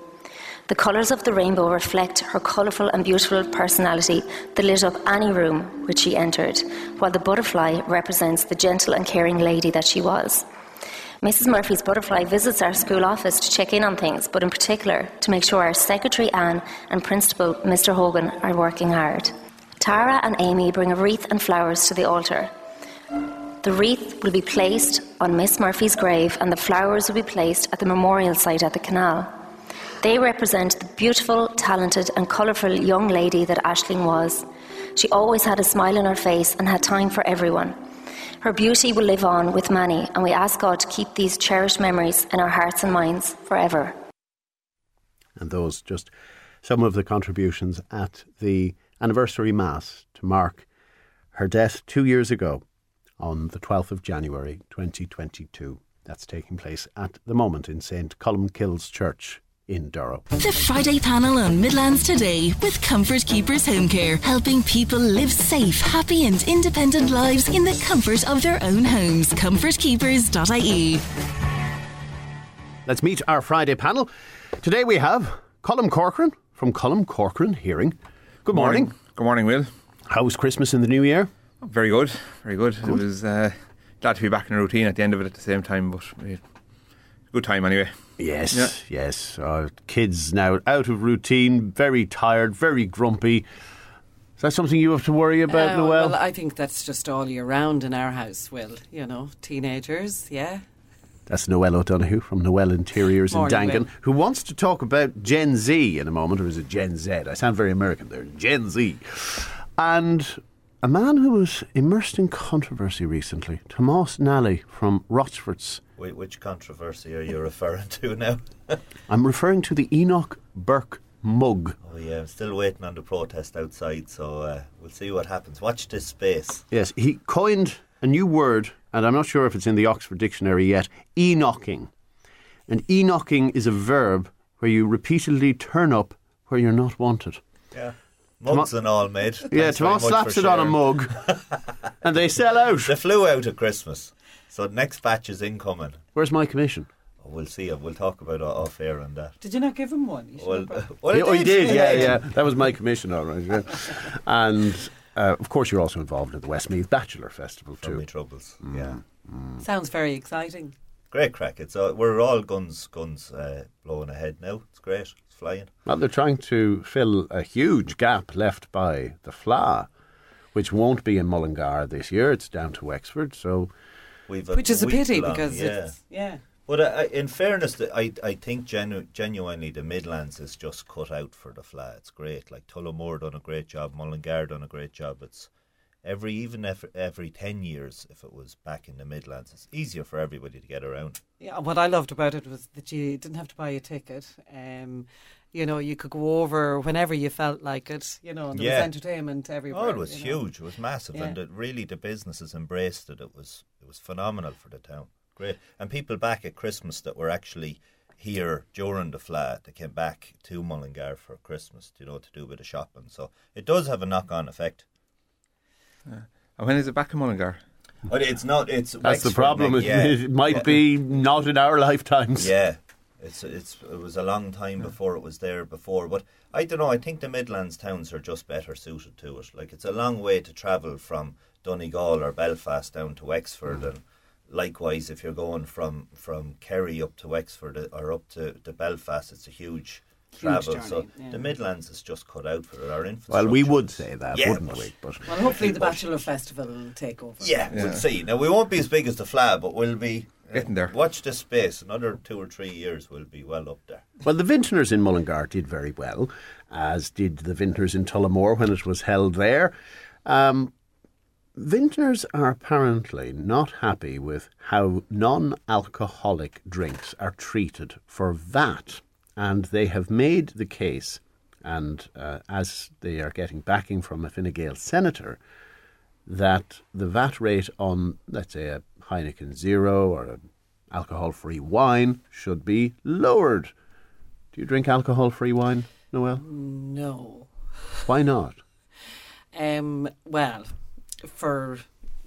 The colours of the rainbow reflect her colourful and beautiful personality that lit up any room which she entered, while the butterfly represents the gentle and caring lady that she was. Mrs. Murphy's butterfly visits our school office to check in on things, but in particular to make sure our secretary Anne and principal Mr. Hogan are working hard. Tara and Amy bring a wreath and flowers to the altar. The wreath will be placed on Miss Murphy's grave, and the flowers will be placed at the memorial site at the canal. They represent the beautiful, talented, and colourful young lady that Ashling was. She always had a smile on her face and had time for everyone. Her beauty will live on with many, and we ask God to keep these cherished memories in our hearts and minds forever. And those just some of the contributions at the anniversary Mass to mark her death two years ago on the 12th of January 2022. That's taking place at the moment in St. Columkille's Church in Durrow. The Friday panel on Midlands Today with Comfort Keepers Home Care, helping people live safe, happy, and independent lives in the comfort of their own homes. ComfortKeepers.ie. Let's meet our Friday panel. Today we have Colm Corcoran from Colm Corcoran Hearing. Good morning. Good morning, Will. How was Christmas in the new year? Very good, very good. It was uh, glad to be back in a routine at the end of it at the same time, but we good time anyway. Yes, Yeah. yes. Uh, kids now out of routine, very tired, very grumpy. Is that something you have to worry about, Uh, Noel? Well, I think that's just all year round in our house, Will. You know, teenagers, yeah. That's Noel O'Donoghue from Noel Interiors Morning, in Dangan, Will. who wants to talk about Gen Z in a moment, or is it Gen Z? I sound very American there. Gen Z. And a man who was immersed in controversy recently, Tomas Nally from Rochford's. Wait, which controversy are you referring to now? *laughs* I'm referring to the Enoch Burke mug. Oh yeah, I'm still waiting on the protest outside, so uh, we'll see what happens. Watch this space. Yes, he coined a new word, and I'm not sure if it's in the Oxford Dictionary yet Enoching. And Enoching is a verb where you repeatedly turn up where you're not wanted. Yeah. Mugs and all, mate. Yeah, Thanks Tomas slaps it on a sharing. mug *laughs* and they sell out. They flew out at Christmas, so the next batch is incoming. Where's my commission? Oh, we'll see. We'll talk about it off air on that. Did you not give him one? You should Well, have brought- *laughs* well, Yeah, oh, you did, yeah, yeah. *laughs* yeah. That was my commission, all right. Yeah. And uh, of course, you're also involved in the Westmeath Bachelor Festival From too. me troubles. Yeah. Sounds very exciting. Great crack. It's uh, we're all guns guns uh, blowing ahead now. It's great. It's flying. Well, they're trying to fill a huge gap left by the Fleadh, which won't be in Mullingar this year. It's down to Wexford, so We've Which is a pity long, because yeah. it's, yeah. But uh, in fairness, I I think genu- genuinely the Midlands is just cut out for the Fleadh. It's great. Like Tullamore done a great job, Mullingar done a great job. It's every even every, every ten years, if it was back in the Midlands, it's easier for everybody to get around. Yeah, what I loved about it was that you didn't have to buy a ticket. Um, you know, you could go over whenever you felt like it. You know, there Yeah. was entertainment everywhere. Oh, it was you know. huge. It was massive, Yeah. and it, really the businesses embraced it. It was it was phenomenal for the town. Great, and people back at Christmas that were actually here during the Fleadh, they came back to Mullingar for Christmas, you know, to do a bit of shopping. So it does have a knock-on effect. And when is it back in Mullingar? But it's not. It's that's the problem. It- yeah. It might Yeah. be not in our *laughs* lifetimes. Yeah, it's it's it was a long time before it was there before. But I don't know. I think the Midlands towns are just better suited to it. Like it's a long way to travel from Donegal or Belfast down to Wexford, and likewise if you're going from from Kerry up to Wexford uh, or up to, to Belfast, it's a huge. Huge Travel, so yeah. the Midlands is just cut out for it. Our influence. Well, we would say that, Yeah, wouldn't but- we? But Well, hopefully the But- Bachelor Festival will take over. Yeah, we'll see. Now we won't be as big as the Fleadh, but we'll be uh, Getting there. Watch this space. Another two or three years, we'll be well up there. Well, the Vintners in Mullingar did very well, as did the Vintners in Tullamore when it was held there. Um, Vintners are apparently not happy with how non alcoholic drinks are treated for VAT, and they have made the case, and uh, as they are getting backing from a Fine Gael senator, that the VAT rate on, let's say, a Heineken Zero or an alcohol free wine should be lowered. Do you drink alcohol free wine, Noel? No. Why not? Um, well, for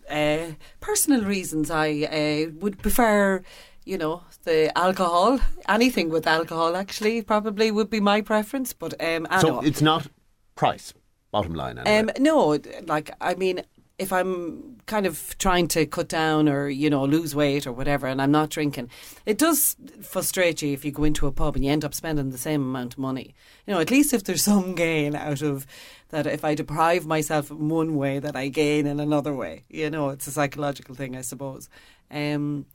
uh, personal reasons, I uh, would prefer, you know, the alcohol. Anything with alcohol, actually, probably would be my preference. But um, so it's not price, bottom line. Anyway. Um, no, like I mean, if I'm kind of trying to cut down or you know lose weight or whatever, and I'm not drinking, it does frustrate you if you go into a pub and you end up spending the same amount of money. You know, at least if there's some gain out of that, if I deprive myself in one way, that I gain in another way. You know, it's a psychological thing, I suppose. Um,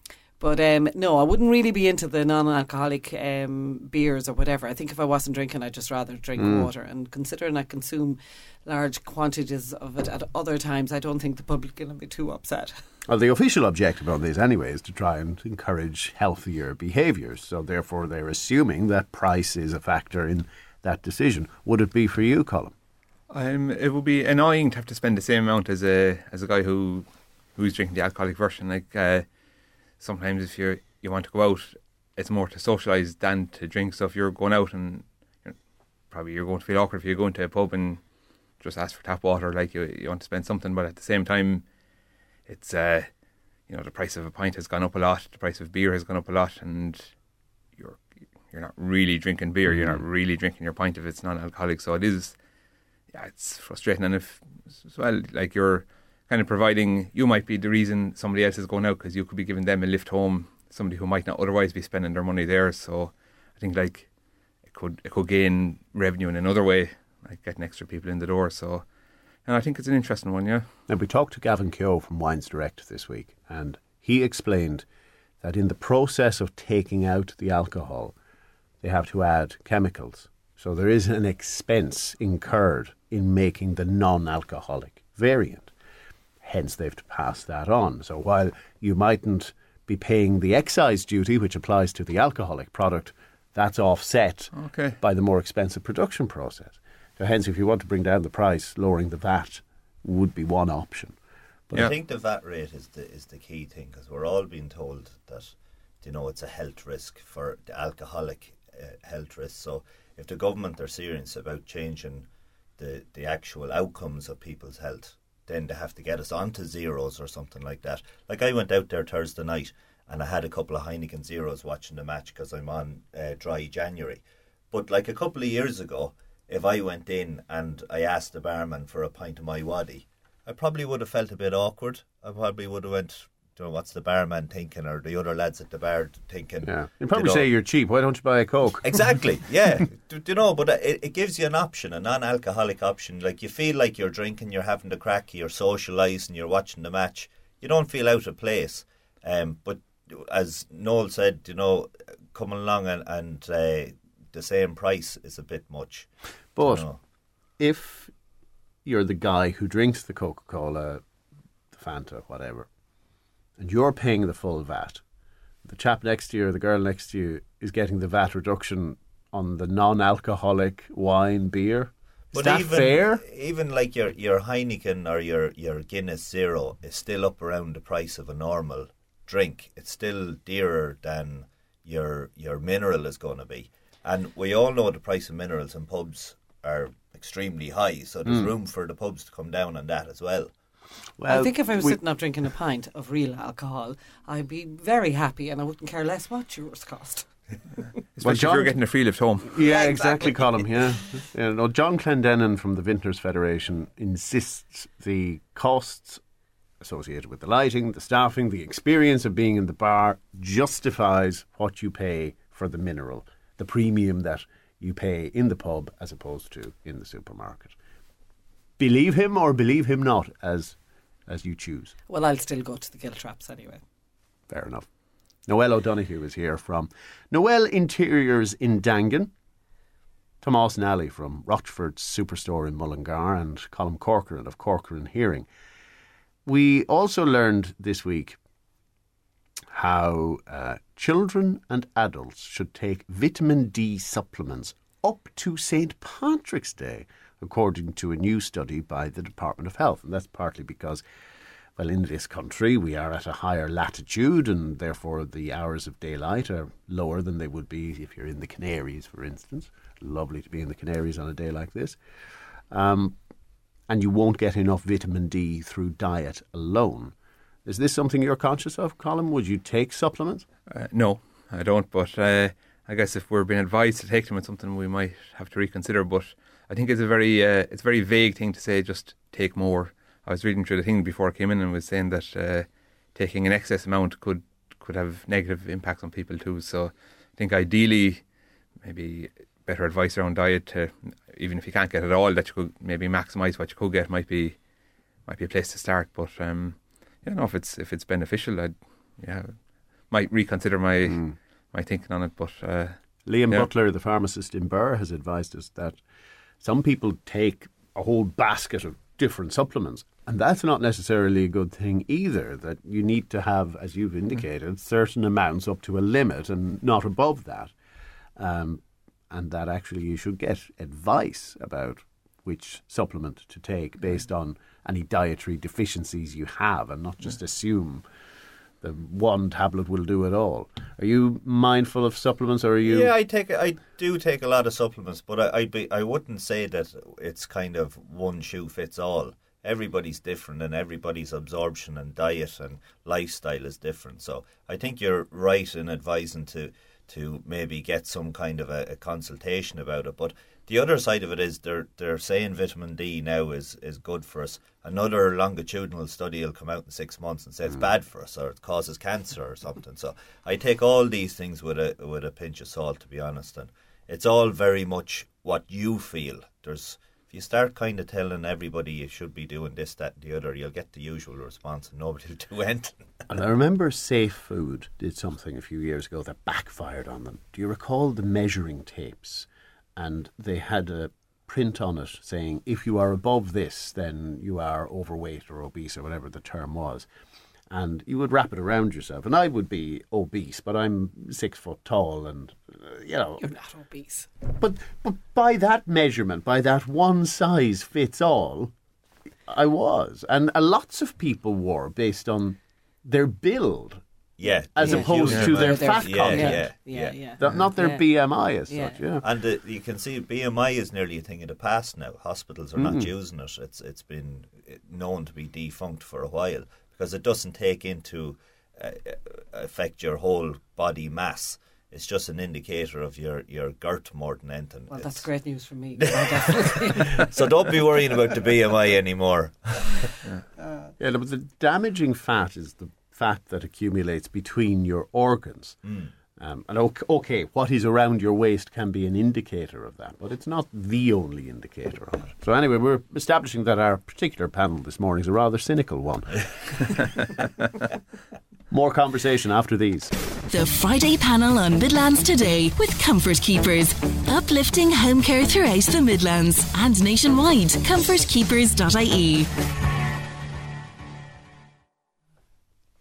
but um, no, I wouldn't really be into the non-alcoholic um, beers or whatever. I think if I wasn't drinking, I'd just rather drink Mm. water. And considering I consume large quantities of it at other times, I don't think the public are going to be too upset. *laughs* Well, the official objective on this, anyway, is to try and encourage healthier behaviours. So, therefore, they're assuming that price is a factor in that decision. Would it be for you, Colin? Um, it would be annoying to have to spend the same amount as a as a guy who who's drinking the alcoholic version. Like uh, sometimes if you you want to go out it's more to socialise than to drink. So if you're going out and you know, probably you're going to feel awkward if you're going to a pub and just ask for tap water, like you you want to spend something, but at the same time, it's uh, you know the price of a pint has gone up a lot, the price of beer has gone up a lot, and you're you're not really drinking beer, you're not really drinking your pint if it's non-alcoholic. So it is, yeah, it's frustrating, and if as well, like you're kind of providing, you might be the reason somebody else is going out because you could be giving them a lift home, somebody who might not otherwise be spending their money there. So I think like it could it could gain revenue in another way, like getting extra people in the door. So. And I think it's an interesting one, yeah. And we talked to Gavin Keogh from Wines Direct this week, and he explained that in the process of taking out the alcohol, they have to add chemicals. So there is an expense incurred in making the non alcoholic variant. Hence, they have to pass that on. So while you mightn't be paying the excise duty, which applies to the alcoholic product, that's offset Okay. by the more expensive production process. So hence, if you want to bring down the price, lowering the VAT would be one option. But I think the VAT rate is the is the key thing because we're all being told that you know it's a health risk for the alcoholic uh, health risk. So if the government are serious about changing the the actual outcomes of people's health, then they have to get us onto zeros or something like that. Like I went out there Thursday night and I had a couple of Heineken zeros watching the match because I'm on uh, dry January. But like a couple of years ago, if I went in and I asked the barman for a pint of my waddy, I probably would have felt a bit awkward. I probably would have went, you know, what's the barman thinking, or the other lads at the bar thinking. Yeah. You'd probably you know. say you're cheap. Why don't you buy a Coke? Exactly. *laughs* Yeah. do, you know? But it, it gives you an option, a non-alcoholic option. Like you feel like you're drinking, you're having the crack, you're socialising, you're watching the match. You don't feel out of place. Um, but as Noel said, you know, coming along and, and uh, the same price is a bit much. But you know. if you're the guy who drinks the Coca Cola, the Fanta, whatever, and you're paying the full VAT, the chap next to you or the girl next to you is getting the VAT reduction on the non alcoholic wine, beer. Is that even, fair? Even like your your Heineken or your your Guinness Zero is still up around the price of a normal drink. It's still dearer than your your mineral is going to be. And we all know the price of minerals in pubs are extremely high, so there's Mm. room for the pubs to come down on that as well. I think if I was sitting up drinking a pint of real alcohol, I'd be very happy and I wouldn't care less what yours cost. *laughs* Especially if you're getting a free lift home. Yeah, exactly, Colin. Yeah. yeah no, John Clendenin from the Vintners Federation insists the costs associated with the lighting, the staffing, the experience of being in the bar justifies what you pay for the mineral, the premium that you pay in the pub as opposed to in the supermarket. Believe him or believe him not, as as you choose. Well, I'll still go to the gill traps anyway. Fair enough. Noel O'Donoghue is here from Noel Interiors in Dangan. Tomas Nally from Rochford's Superstore in Mullingar and Colin Corcoran of Corcoran Hearing. We also learned this week how uh, children and adults should take vitamin D supplements up to St. Patrick's Day, according to a new study by the Department of Health. And that's partly because, well, in this country we are at a higher latitude and therefore the hours of daylight are lower than they would be if you're in the Canaries, for instance. Lovely to be in the Canaries on a day like this. Um, and you won't get enough vitamin D through diet alone. Is this something you're conscious of, Colin? Would you take supplements? Uh, no, I don't. But uh, I guess if we're being advised to take them, it's something we might have to reconsider. But I think it's a very uh, it's a very vague thing to say. Just take more. I was reading through the thing before I came in and was saying that uh, taking an excess amount could could have negative impacts on people too. So I think ideally, maybe better advice around diet to even if you can't get it all, that you could maybe maximise what you could get might be might be a place to start. But um, you know if it's if it's beneficial, I'd yeah might reconsider my my thinking on it. But uh, Liam yeah. Butler, the pharmacist in Birr, has advised us that some people take a whole basket of different supplements. And that's not necessarily a good thing either. That you need to have, as you've indicated, certain amounts up to a limit and not above that. Um, and that actually you should get advice about which supplement to take based on any dietary deficiencies you have and not just assume one tablet will do it all. Are you mindful of supplements, or are you? Yeah, I take I do take a lot of supplements, but I I'd be I wouldn't say that it's kind of one shoe fits all. Everybody's different, and everybody's absorption and diet and lifestyle is different. So I think you're right in advising to to maybe get some kind of a, a consultation about it. But the other side of it is they're they're saying vitamin D now is is good for us. Another longitudinal study will come out in six months and say it's hmm. bad for us or it causes cancer or something. So I take all these things with a with a pinch of salt, to be honest. And it's all very much what you feel. There's if you start kind of telling everybody you should be doing this, that, and the other, you'll get the usual response, and nobody will *laughs* do anything. And I remember Safe Food did something a few years ago that backfired on them. Do you recall the measuring tapes? And they had a print on it saying, if you are above this, then you are overweight or obese or whatever the term was. And you would wrap it around yourself. And I would be obese, but I'm six foot tall and, uh, you know. You're not obese. But, but by that measurement, by that one size fits all, I was. And uh, lots of people wore based on their build. Yeah, As yeah. opposed Yeah. to their Yeah, fat yeah, content. yeah, Yeah, yeah. yeah. Th- Not their Yeah. BMI as Yeah. such, yeah. And uh, you can see BMI is nearly a thing of the past now. Hospitals are not Mm. using it. It's it's been uh, known to be defunct for a while because it doesn't take into uh, uh, affect your whole body mass. It's just an indicator of your, your girth more than anything. Well, It's- that's great news for me. *laughs* *laughs* So don't be worrying about the BMI anymore. *laughs* Yeah, but the damaging fat is the fat that accumulates between your organs. Mm. Um, and okay, okay, what is around your waist can be an indicator of that, but it's not the only indicator of it. So anyway, we're establishing that our particular panel this morning is a rather cynical one. *laughs* More conversation after these. The Friday panel on Midlands Today with Comfort Keepers. Uplifting home care throughout the Midlands and nationwide. ComfortKeepers.ie.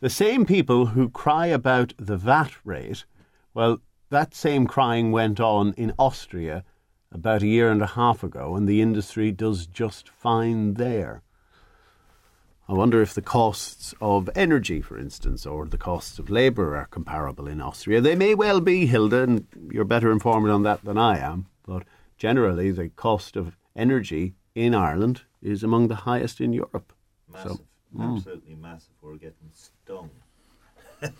The same people who cry about the VAT rate, well, that same crying went on in Austria about a year and a half ago, and the industry does just fine there. I wonder if the costs of energy, for instance, or the costs of labour are comparable in Austria. They may well be, Hilda, and you're better informed on that than I am, but generally the cost of energy in Ireland is among the highest in Europe. Massive, mm. absolutely massive. We're getting stung. *laughs*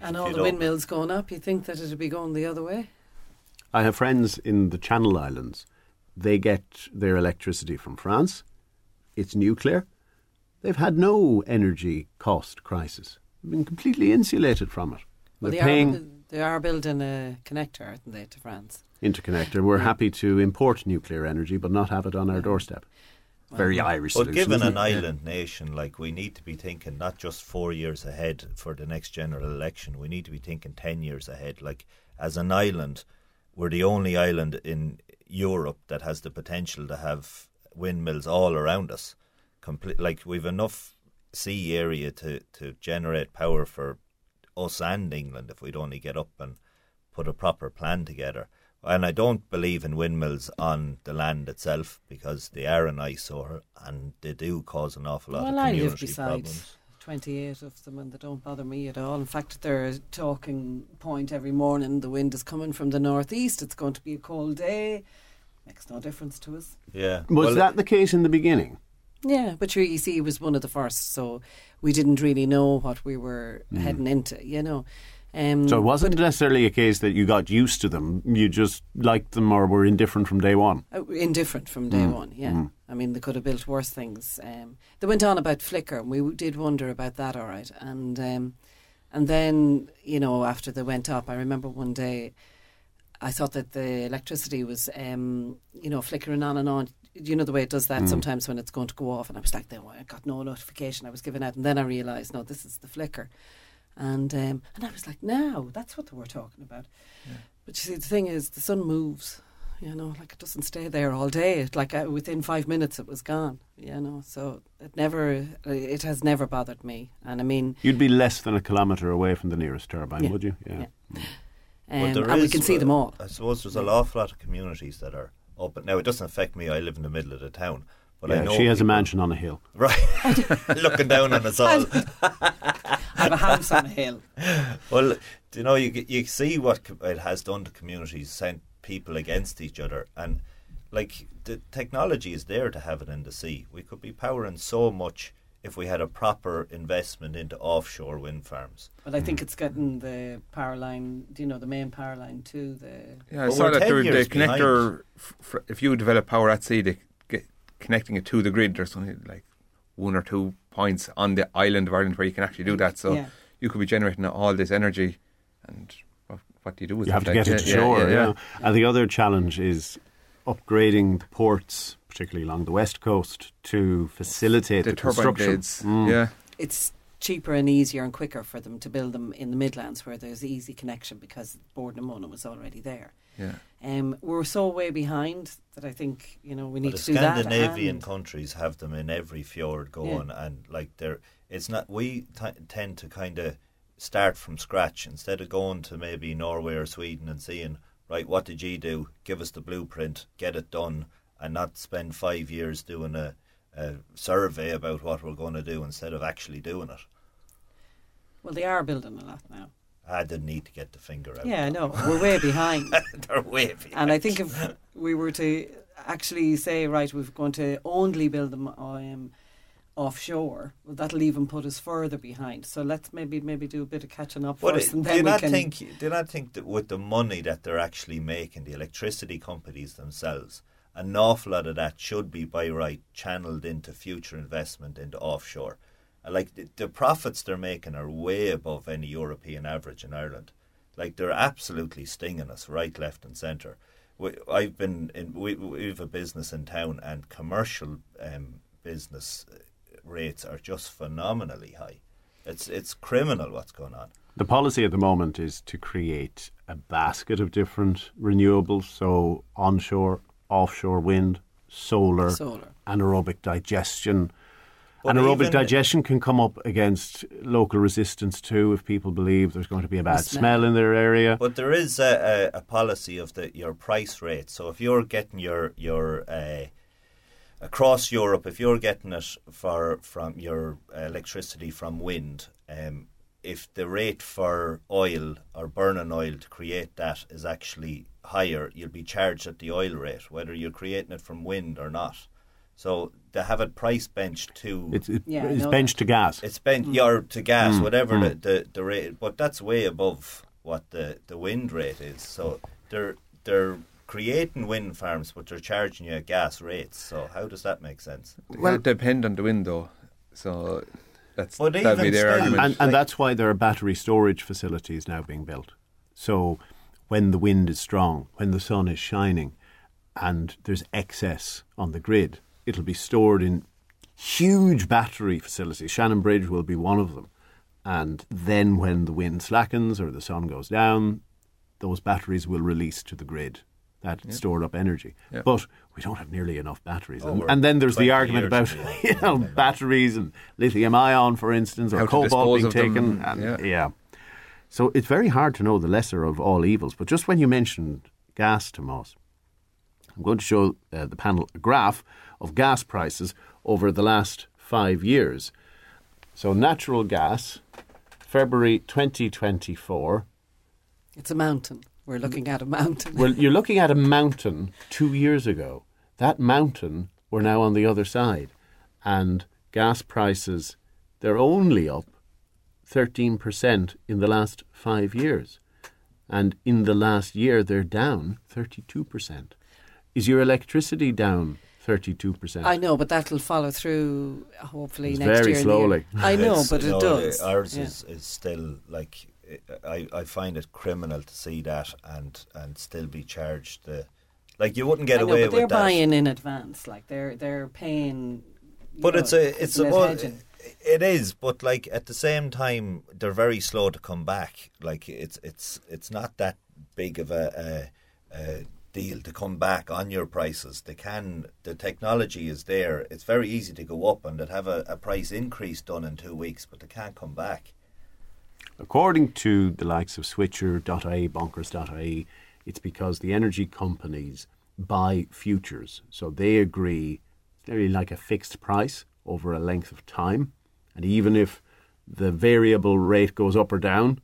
and all the windmills going up, you think that it'd be going the other way? I have friends in the Channel Islands. They get their electricity from France. It's nuclear. They've had no energy cost crisis. They've been completely insulated from it. Well, They're they paying are, they are building a connector, aren't they, to France? interconnector. We're mm. happy to import nuclear energy, but not have it on our doorstep. Very Irish. But solution, given an? Yeah. island nation, like we need to be thinking not just four years ahead for the next general election. We need to be thinking ten years ahead. Like as an island, we're the only island in Europe that has the potential to have windmills all around us. Complete, like we've enough sea area to to generate power for us and England if we'd only get up and put a proper plan together. And I don't believe in windmills on the land itself because they are an eyesore and they do cause an awful lot well, of I community live beside problems. 28 of them and they don't bother me at all. In fact, they're a talking point every morning. The wind is coming from the northeast. It's going to be a cold day. Makes no difference to us. Yeah. Was Well, that the case in the beginning? Yeah, but sure, you see, it was one of the first, so we didn't really know what we were Mm. heading into, you know. Um, So it wasn't necessarily a case that you got used to them. You just liked them or were indifferent from day one. Uh, indifferent from day Mm, one. Yeah, mm. I mean they could have built worse things. Um, they went on about flicker, and we did wonder about that. All right, and um, and then you know after they went up, I remember one day I thought that the electricity was um, you know flickering on and on. You know the way it does that Mm. sometimes when it's going to go off, and I was like, "No, I got no notification." I was given out, and then I realised, no, this is the flicker, and um, and I was like, "Now that's what they were talking about." But you see, the thing is, the sun moves. You know, like it doesn't stay there all day. It, like uh, within five minutes, it was gone. You know, so it never, it has never bothered me. And I mean, You'd be less than a kilometre away from the nearest turbine, Yeah, would you? Yeah. But um, there and we can see uh, them all. I suppose there's an awful lot of communities that are up. Now it doesn't affect me. I live in the middle of the town, but I Yeah, know she has a mansion on a hill. Right, *laughs* looking down on us all. I *laughs* have a house on a hill. Well, you know, you you see what it has done to communities, sent people against each other, and like the technology is there to have it in the sea. We could be powering so much if we had a proper investment into offshore wind farms. But I think it's getting the power line, do you know, the main power line to the. Yeah, I saw that the, the connector. F- if you develop power at sea, they get connecting it to the grid. There's only like one or two points on the island of Ireland where you can actually do that. So Yeah. you could be generating all this energy, and what, what do you do with You it? have to Like, get it to yeah, shore, yeah, yeah, yeah. And the other challenge is upgrading the ports, particularly along the west coast, to facilitate The the, construction. Mm. yeah. It's cheaper and easier and quicker for them to build them in the Midlands where there's easy connection because Bord na Móna was already there. Yeah. Um, we're so way behind that I think you know we need But to the do that. Scandinavian countries have them in every fjord going, and like they're it's not. We t- tend to kind of start from scratch instead of going to maybe Norway or Sweden and seeing right what did you do? Give us the blueprint, get it done, and not spend five years doing a, a survey about what we're going to do instead of actually doing it. Well, they are building a lot now. I didn't need to get the finger out. Yeah, I know. *laughs* We're way behind. *laughs* They're way behind. And I think if we were to actually say, right, we're going to only build them um, offshore, well, that'll even put us further behind. So let's maybe maybe do a bit of catching up But first, it- and do then you we not can. think? Do you not think that with the money that they're actually making, the electricity companies themselves, an awful lot of that should be by right channeled into future investment into offshore. And like the, the profits they're making are way above any European average in Ireland. Like they're absolutely stinging us right, left, and centre. We, I've been in. We, we have a business in town, and commercial um, business uh, rates are just phenomenally high. It's it's criminal what's going on. The policy at the moment is to create a basket of different renewables, so onshore, offshore wind, solar, Solar. anaerobic digestion. But anaerobic even- digestion can come up against local resistance too if people believe there's going to be a bad smell. smell in their area. But there is a, a, a policy of the your price rate. So if you're getting your your uh, across Europe, if you're getting it for from your electricity from wind, um, if the rate for oil or burning oil to create that is actually higher, you'll be charged at the oil rate, whether you're creating it from wind or not. So they have it price benched to It's, it, it's benched to gas. it's bent yeah, or to gas, Mm, whatever mm. the, the, the rate, but that's way above what the, the wind rate is. So they're they're creating wind farms, but they're charging you at gas rates. So how does that make sense? Well, it depend on the wind though. So that's But that'd be their still- argument. And, and that's why there are battery storage facilities now being built. So when the wind is strong, when the sun is shining, and there's excess on the grid, it'll be stored in huge battery facilities. Shannonbridge will be one of them. And then when the wind slackens or the sun goes down, those batteries will release to the grid that Yeah. stored up energy. Yeah. But we don't have nearly enough batteries. Oh, and, and then there's the argument about *laughs* you know batteries and lithium ion, for instance, or How cobalt being taken. And, yeah. yeah. So it's very hard to know the lesser of all evils. But just when you mentioned gas, Tomas, I'm going to show uh, the panel a graph of gas prices over the last five years. So natural gas, February 2024. It's a mountain. We're looking at a mountain. Well, you're looking at a mountain two years ago. That mountain, we're now on the other side. And gas prices, they're only up 13% in the last five years. And in the last year, they're down 32%. Is your electricity down 32%? I know, but that'll follow through hopefully It's next very year. and the year- slowly. I *laughs* know, It's- but it no, does. Ours Yeah. is, is still like I, I find it criminal to see that and and still be charged the like you wouldn't get I know, away but they're with that. buying in advance. Like they're they're paying. But know, it's a it's a net well, it is, but like at the same time, they're very slow to come back. Like it's it's it's not that big of a, a, a deal to come back on your prices. They can the technology is there. It's very easy to go up and they'd have a, a price increase done in two weeks, but they can't come back. According to the likes of Switcher.ie, Bonkers.ie, it's because the energy companies buy futures. So they agree, it's nearly like a fixed price over a length of time. And even if the variable rate goes up or down,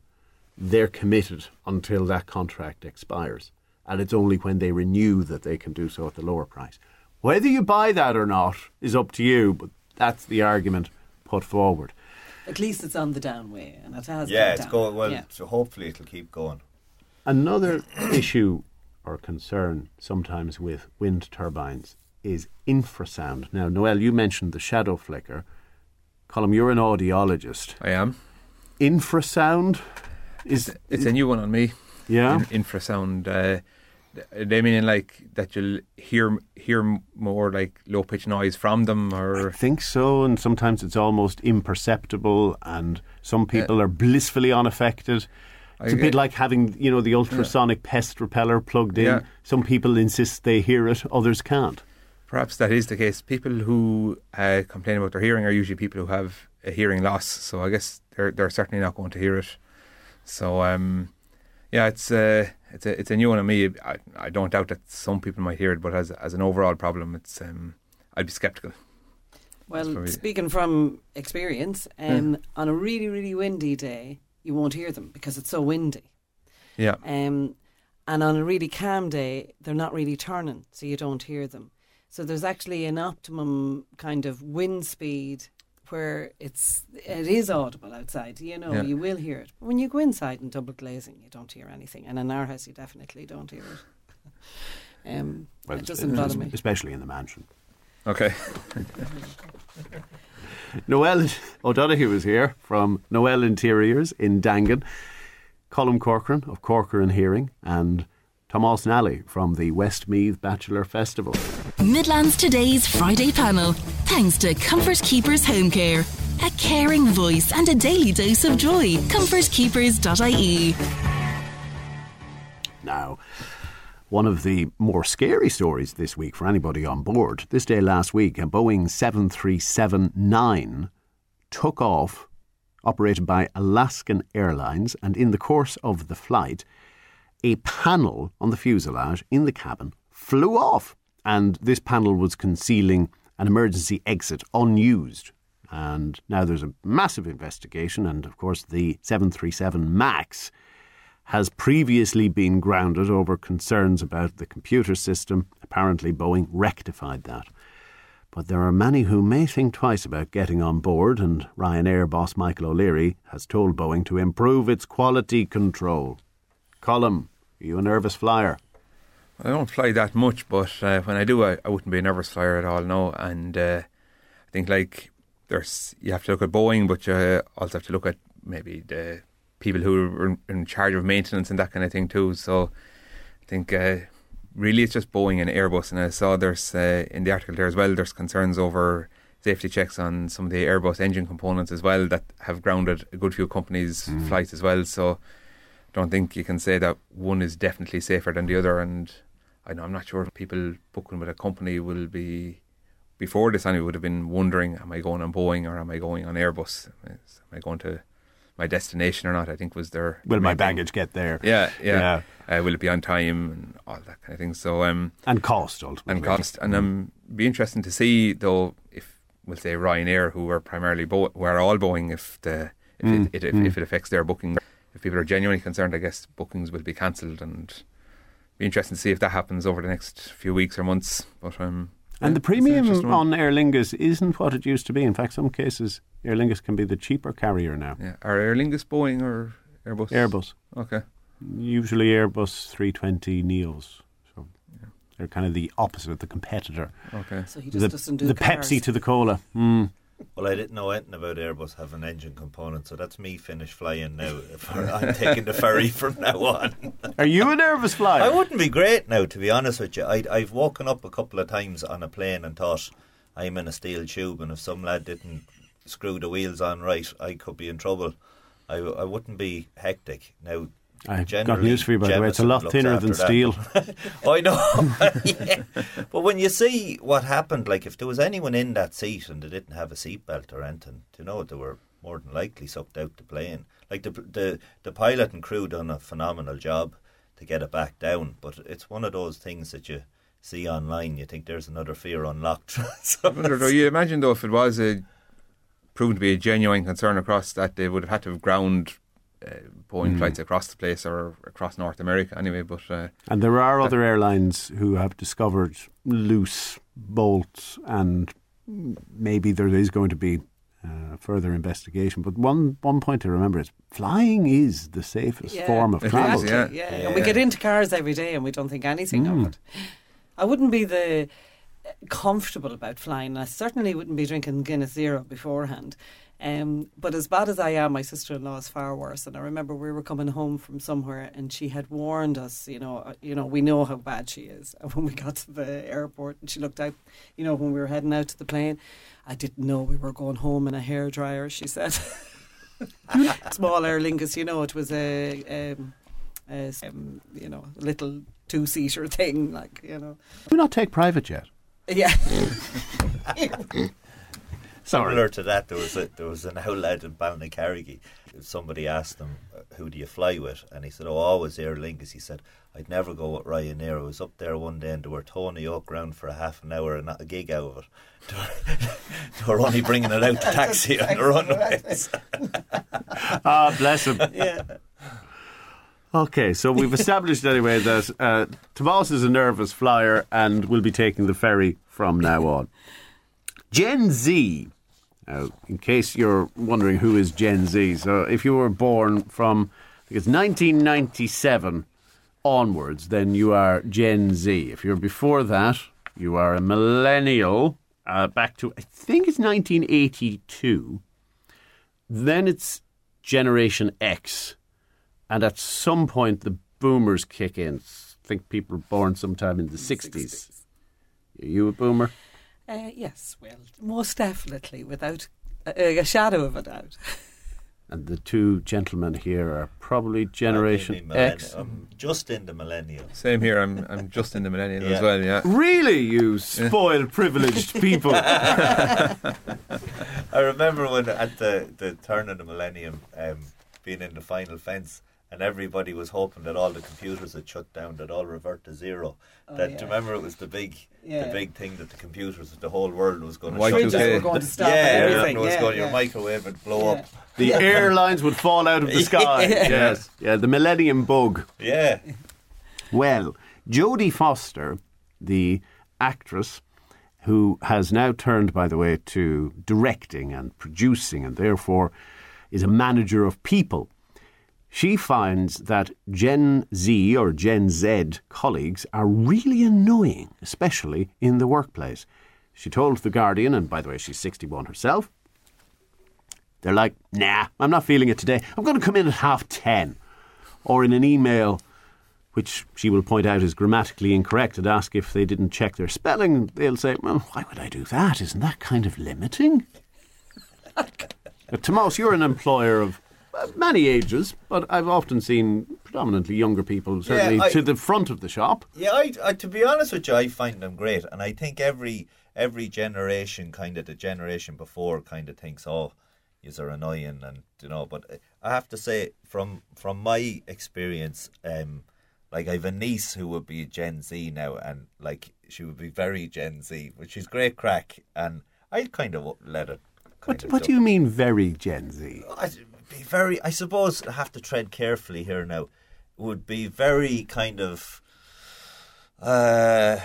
they're committed until that contract expires. And it's only when they renew that they can do so at the lower price. Whether you buy that or not is up to you, but that's the argument put forward. At least it's on the downway, and it has. Yeah, gone it's down. going well. Yeah. So hopefully it'll keep going. Another *coughs* issue or concern sometimes with wind turbines is infrasound. Now, Noel, you mentioned the shadow flicker. Colm, you're an audiologist. I am. Infrasound is It's a new one on me. Yeah. In, infrasound. Uh, they mean like that you'll hear hear more like low pitch noise from them, or I think so, and sometimes it's almost imperceptible, and some people are blissfully unaffected. It's a I- bit like having, you know, the ultrasonic pest repeller plugged in. Yeah. Some people insist they hear it, others can't. Perhaps that is the case. People who uh, complain about their hearing are usually people who have a hearing loss. So I guess they're they're certainly not going to hear it. So um, yeah, it's uh, it's a it's a new one on me. I, I don't doubt that some people might hear it, but as as an overall problem, it's um, I'd be sceptical. Well, speaking from experience, um, on a really, really windy day, you won't hear them because it's so windy. Yeah. Um, and on a really calm day, they're not really turning, so you don't hear them. So there's actually an optimum kind of wind speed where it's it is audible outside. You know, Yeah. you will hear it. But when you go inside and double glazing, you don't hear anything. And in our house, you definitely don't hear it. *laughs* Um, Well, it doesn't bother me. Especially in the mansion. Okay. *laughs* Noel O'Donoghue is here from Noel Interiors in Dangan. Colm Corcoran of Corcoran Hearing and Thomas Nally from the Westmeath Bachelor Festival. Midlands Today's Friday panel. Thanks to Comfort Keepers Home Care. A caring voice and a daily dose of joy. ComfortKeepers.ie. Now, one of the more scary stories this week for anybody on board. This day last week, a Boeing 737 9 took off, operated by Alaskan Airlines, and in the course of the flight, a panel on the fuselage in the cabin flew off. And this panel was concealing an emergency exit unused. And now there's a massive investigation, and of course, the 737 MAX has previously been grounded over concerns about the computer system. Apparently, Boeing rectified that. But there are many who may think twice about getting on board, and Ryanair boss Michael O'Leary has told Boeing to improve its quality control. Colm, are you a nervous flyer? I don't fly that much, but uh, when I do, I, I wouldn't be a nervous flyer at all. No, and uh, I think like there's you have to look at Boeing, but you also have to look at maybe the people who are in, charge of maintenance and that kind of thing too. So I think uh, really it's just Boeing and Airbus, and I saw there's uh, in the article there as well. There's concerns over safety checks on some of the Airbus engine components as well that have grounded a good few companies' flights as well. So don't think you can say that one is definitely safer than the other. And I know I'm not sure if people booking with a company will be before this anyway would have been wondering, am I going on Boeing or am I going on Airbus? Am I going to my destination or not? I think was there. Will my main thing. baggage get there? Yeah, yeah. Uh, will it be on time and all that kind of thing? So um, And cost, ultimately. and cost. And um, be interesting to see though if we'll say Ryanair, who are primarily Bo- who are all Boeing, if the if, Mm, it, it, if, mm. if it affects their booking. If people are genuinely concerned, I guess bookings will be cancelled, and be interesting to see if that happens over the next few weeks or months. But um, And yeah, the it's an interesting premium on Aer Lingus isn't what it used to be. In fact, some cases, Aer Lingus can be the cheaper carrier now. yeah, are Aer Lingus Boeing or Airbus? Airbus. Okay. Usually Airbus 320 Neos. So they're kind of the opposite, of the competitor. Okay. So he just the, doesn't do the cars. Pepsi to the cola. Mm. Well, I didn't know anything about Airbus having engine components, so that's me finished flying now. *laughs* If I'm taking the ferry *laughs* from now on. Are you a nervous flyer? I wouldn't be great now, to be honest with you. I, I've woken up a couple of times on a plane and thought I'm in a steel tube, and if some lad didn't screw the wheels on right, I could be in trouble. I, I wouldn't be hectic now. I've got news for you, by the way. It's a lot thinner than steel. *laughs* I know. *laughs* Yeah. But when you see what happened, like if there was anyone in that seat and they didn't have a seatbelt or anything, you know, they were more than likely sucked out the plane. Like the the the pilot and crew done a phenomenal job to get it back down, but it's one of those things that you see online. You think there's another fear unlocked. *laughs* So I wonder, though, you imagine though if it was a proven to be a genuine concern across that they would have had to have ground uh, Boeing Mm. flights across the place or across North America anyway. But uh, And there are other airlines who have discovered loose bolts, and maybe there is going to be uh, further investigation. But one one point to remember is flying is the safest Yeah, form of travel. exactly, yeah. And we get into cars every day and we don't think anything Mm. of it. I wouldn't be the uh, comfortable about flying. I certainly wouldn't be drinking Guinness Zero beforehand. Um, but as bad as I am, my sister-in-law is far worse. And I remember we were coming home from somewhere, and she had warned us. You know, uh, you know, we know how bad she is. And *laughs* when we got to the airport, and she looked out, you know, when we were heading out to the plane, I didn't know we were going home in a hairdryer. She said, *laughs* "Small Aer Lingus, you know, it was a." Um, a, um, you know, little two-seater *laughs* thing, like you know. Do not take private jet. Yeah. Similar to that, there was a, there was an outlet in Ballynacargy. Somebody asked him, "Who do you fly with?" And he said, "Oh, always Aer Lingus." He said, "I'd never go with Ryanair." I was up there one day and they were towing the yoke round for a half an hour and not a gig out of it. They *laughs* were, they were only bringing it out to taxi on the runways. *laughs* ah, bless him. Yeah. Okay, so we've established anyway that uh, Tomas is a nervous flyer and will be taking the ferry from now on. Gen Z. Now, in case you're wondering who is Gen Z, so if you were born from, I think it's 1997 onwards, then you are Gen Z. If you're before that, you are a millennial, uh, back to, I think it's 1982. Then it's Generation X. And at some point, the boomers kick in. I think people were born sometime in the 60s. Are you a boomer? Uh, yes, well, most definitely, without a, a shadow of a doubt. *laughs* And the two gentlemen here are probably I'd Generation be millenni- X. I'm just in the millennial. Same here. I'm I'm just in the millennial Yeah. as well. Yeah. Really, you spoiled, privileged *laughs* people. *laughs* I remember when at the, the turn of the millennium, um, being in the final fence, and everybody was hoping that all the computers had shut down, that all revert to zero. Oh, that yeah. do you remember it was the big, Yeah. the big thing that the computers, the whole world was going to Y2K. shut Switches down. were going to stop yeah, everything everything, was yeah, going. Your microwave would blow up. The *laughs* airlines would fall out of the *laughs* sky. Yeah. Yes. Yeah, the millennium bug. Yeah. Well, Jodie Foster, the actress who has now turned, by the way, to directing and producing and therefore is a manager of people. She finds that Gen Z or Gen Z colleagues are really annoying, especially in the workplace. She told The Guardian, and by the way, she's 61 herself, they're like, nah, I'm not feeling it today. I'm going to come in at half 10. Or in an email, which she will point out is grammatically incorrect, and ask if they didn't check their spelling, they'll say, well, why would I do that? Isn't that kind of limiting? *laughs* Tomas, you're an employer of many ages, but I've often seen predominantly younger people, certainly I- to the front of the shop. Yeah, I, I, to be honest with you, I find them great, and I think every every generation, kind of the generation before, kind of thinks, "Oh, yous are annoying," and you know. But I have to say, from from my experience, um, like I've a niece who would be a Gen Z now, and like she would be very Gen Z, which is great crack, and I kind of let it. What, what do you mean, very Gen Z? I'd be very. I suppose I have to tread carefully here now. Would be very kind of uh,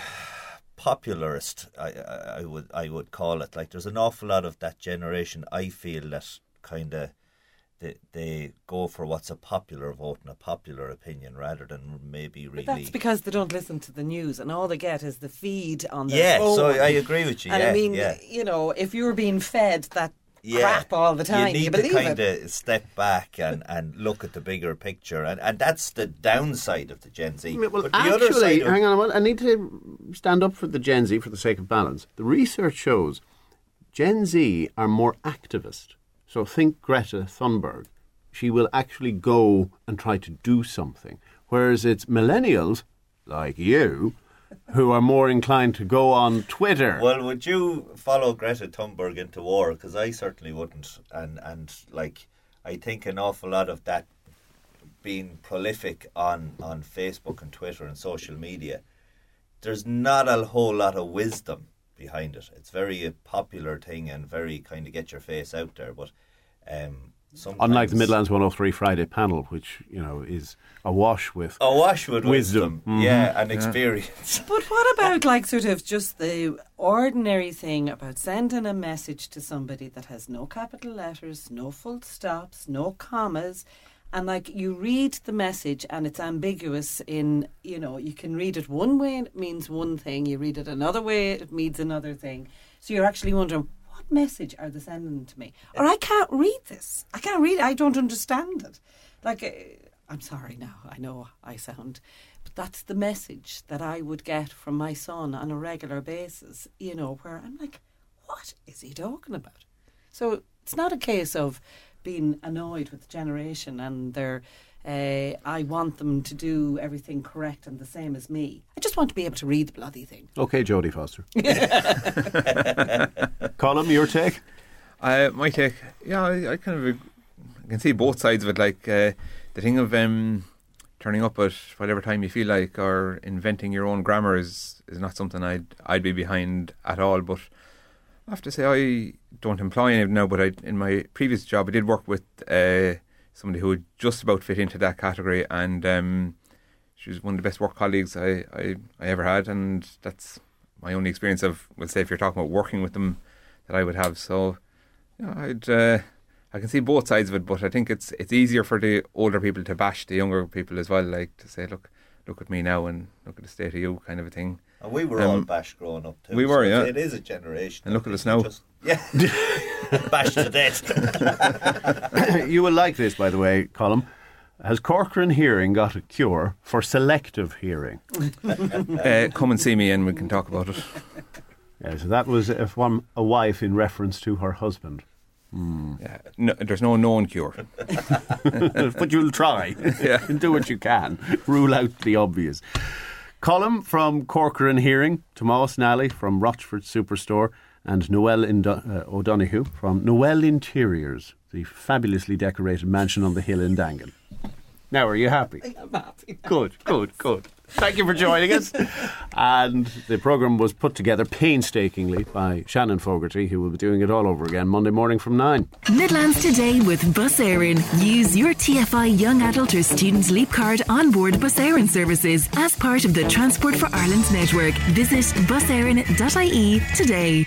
popularist. I, I would I would call it. Like there's an awful lot of that generation. I feel that kind of. They, they go for what's a popular vote and a popular opinion rather than maybe really. But that's because they don't listen to the news, and all they get is the feed on their Yeah, phone. so I agree with you, And yeah, I mean, yeah. you know, if you're being fed that yeah, crap all the time, You you, need believe to kind it. of step back and, and look at the bigger picture, and, and that's the downside of the Gen Z. Well, but the other actually, side of, hang on a minute. I need to stand up for the Gen Z for the sake of balance. The research shows Gen Z are more activist. So think Greta Thunberg. She will actually go and try to do something. Whereas it's millennials, like you, who are more inclined to go on Twitter. Well, would you follow Greta Thunberg into war? Because I certainly wouldn't, and and like I think an awful lot of that being prolific on on Facebook and Twitter and social media, there's not a whole lot of wisdom behind it. It's very a popular thing and very kind of get your face out there, but. Um, Sometimes. Unlike the Midlands 103 Friday panel, which you know is awash with awash with wisdom, wisdom. Mm-hmm. yeah, and experience. *laughs* But what about like sort of just the ordinary thing about sending a message to somebody that has no capital letters, no full stops, no commas, and like you read the message and it's ambiguous in you know you can read it one way and it means one thing, you read it another way it means another thing. So you're actually wondering what message are they sending to me? Or I can't read this. I can't read it. I don't understand it. Like. Uh, I'm sorry now, I know I sound, but that's the message that I would get from my son on a regular basis, you know, where I'm like, what is he talking about? So it's not a case of being annoyed with the generation and their. Uh, I want them to do everything correct and the same as me. I just want to be able to read the bloody thing. Okay, Jodie Foster. *laughs* *laughs* Colm, your take? Uh, my take, yeah, I, I kind of I can see both sides of it. Like uh, the thing of um, turning up at whatever time you feel like, or inventing your own grammar is is not something I'd I'd be behind at all. But I have to say I don't employ any now. But I, in my previous job, I did work with uh, somebody who would just about fit into that category, and um, she was one of the best work colleagues I, I, I ever had, and that's my only experience of, well, say if you're talking about working with them, that I would have. So, I'd. Uh, I can see both sides of it, but I think it's it's easier for the older people to bash the younger people as well, like to say, look, look at me now and look at the state of you, kind of a thing. And we were um, all bashed growing up too. We were, so yeah. It is a generation. And look at us now. Just, yeah, *laughs* bashed to death. *laughs* you will like this, by the way, Colm. Has Corcoran Hearing got a cure for selective hearing? *laughs* uh, come and see me and we can talk about it. Yeah, so that was if one a wife in reference to her husband. Mm. Yeah, no, there's no known cure. but you'll try. Yeah. Do what you can. Rule out the obvious. Colm from Corcoran Hearing, Tomas Nally from Rochford Superstore, and Noel uh, O'Donoghue from Noel Interiors, the fabulously decorated mansion on the hill in Dangan. Now, are you happy? I'm happy. Good, good, good. Thank you for joining us. *laughs* And the programme was put together painstakingly by Shannon Fogarty, who will be doing it all over again Monday morning from 9. Midlands today with Bus Éireann. Use your TFI Young Adult or Student Leap Card on board Bus Éireann services as part of the Transport for Ireland network. Visit buséireann.ie today.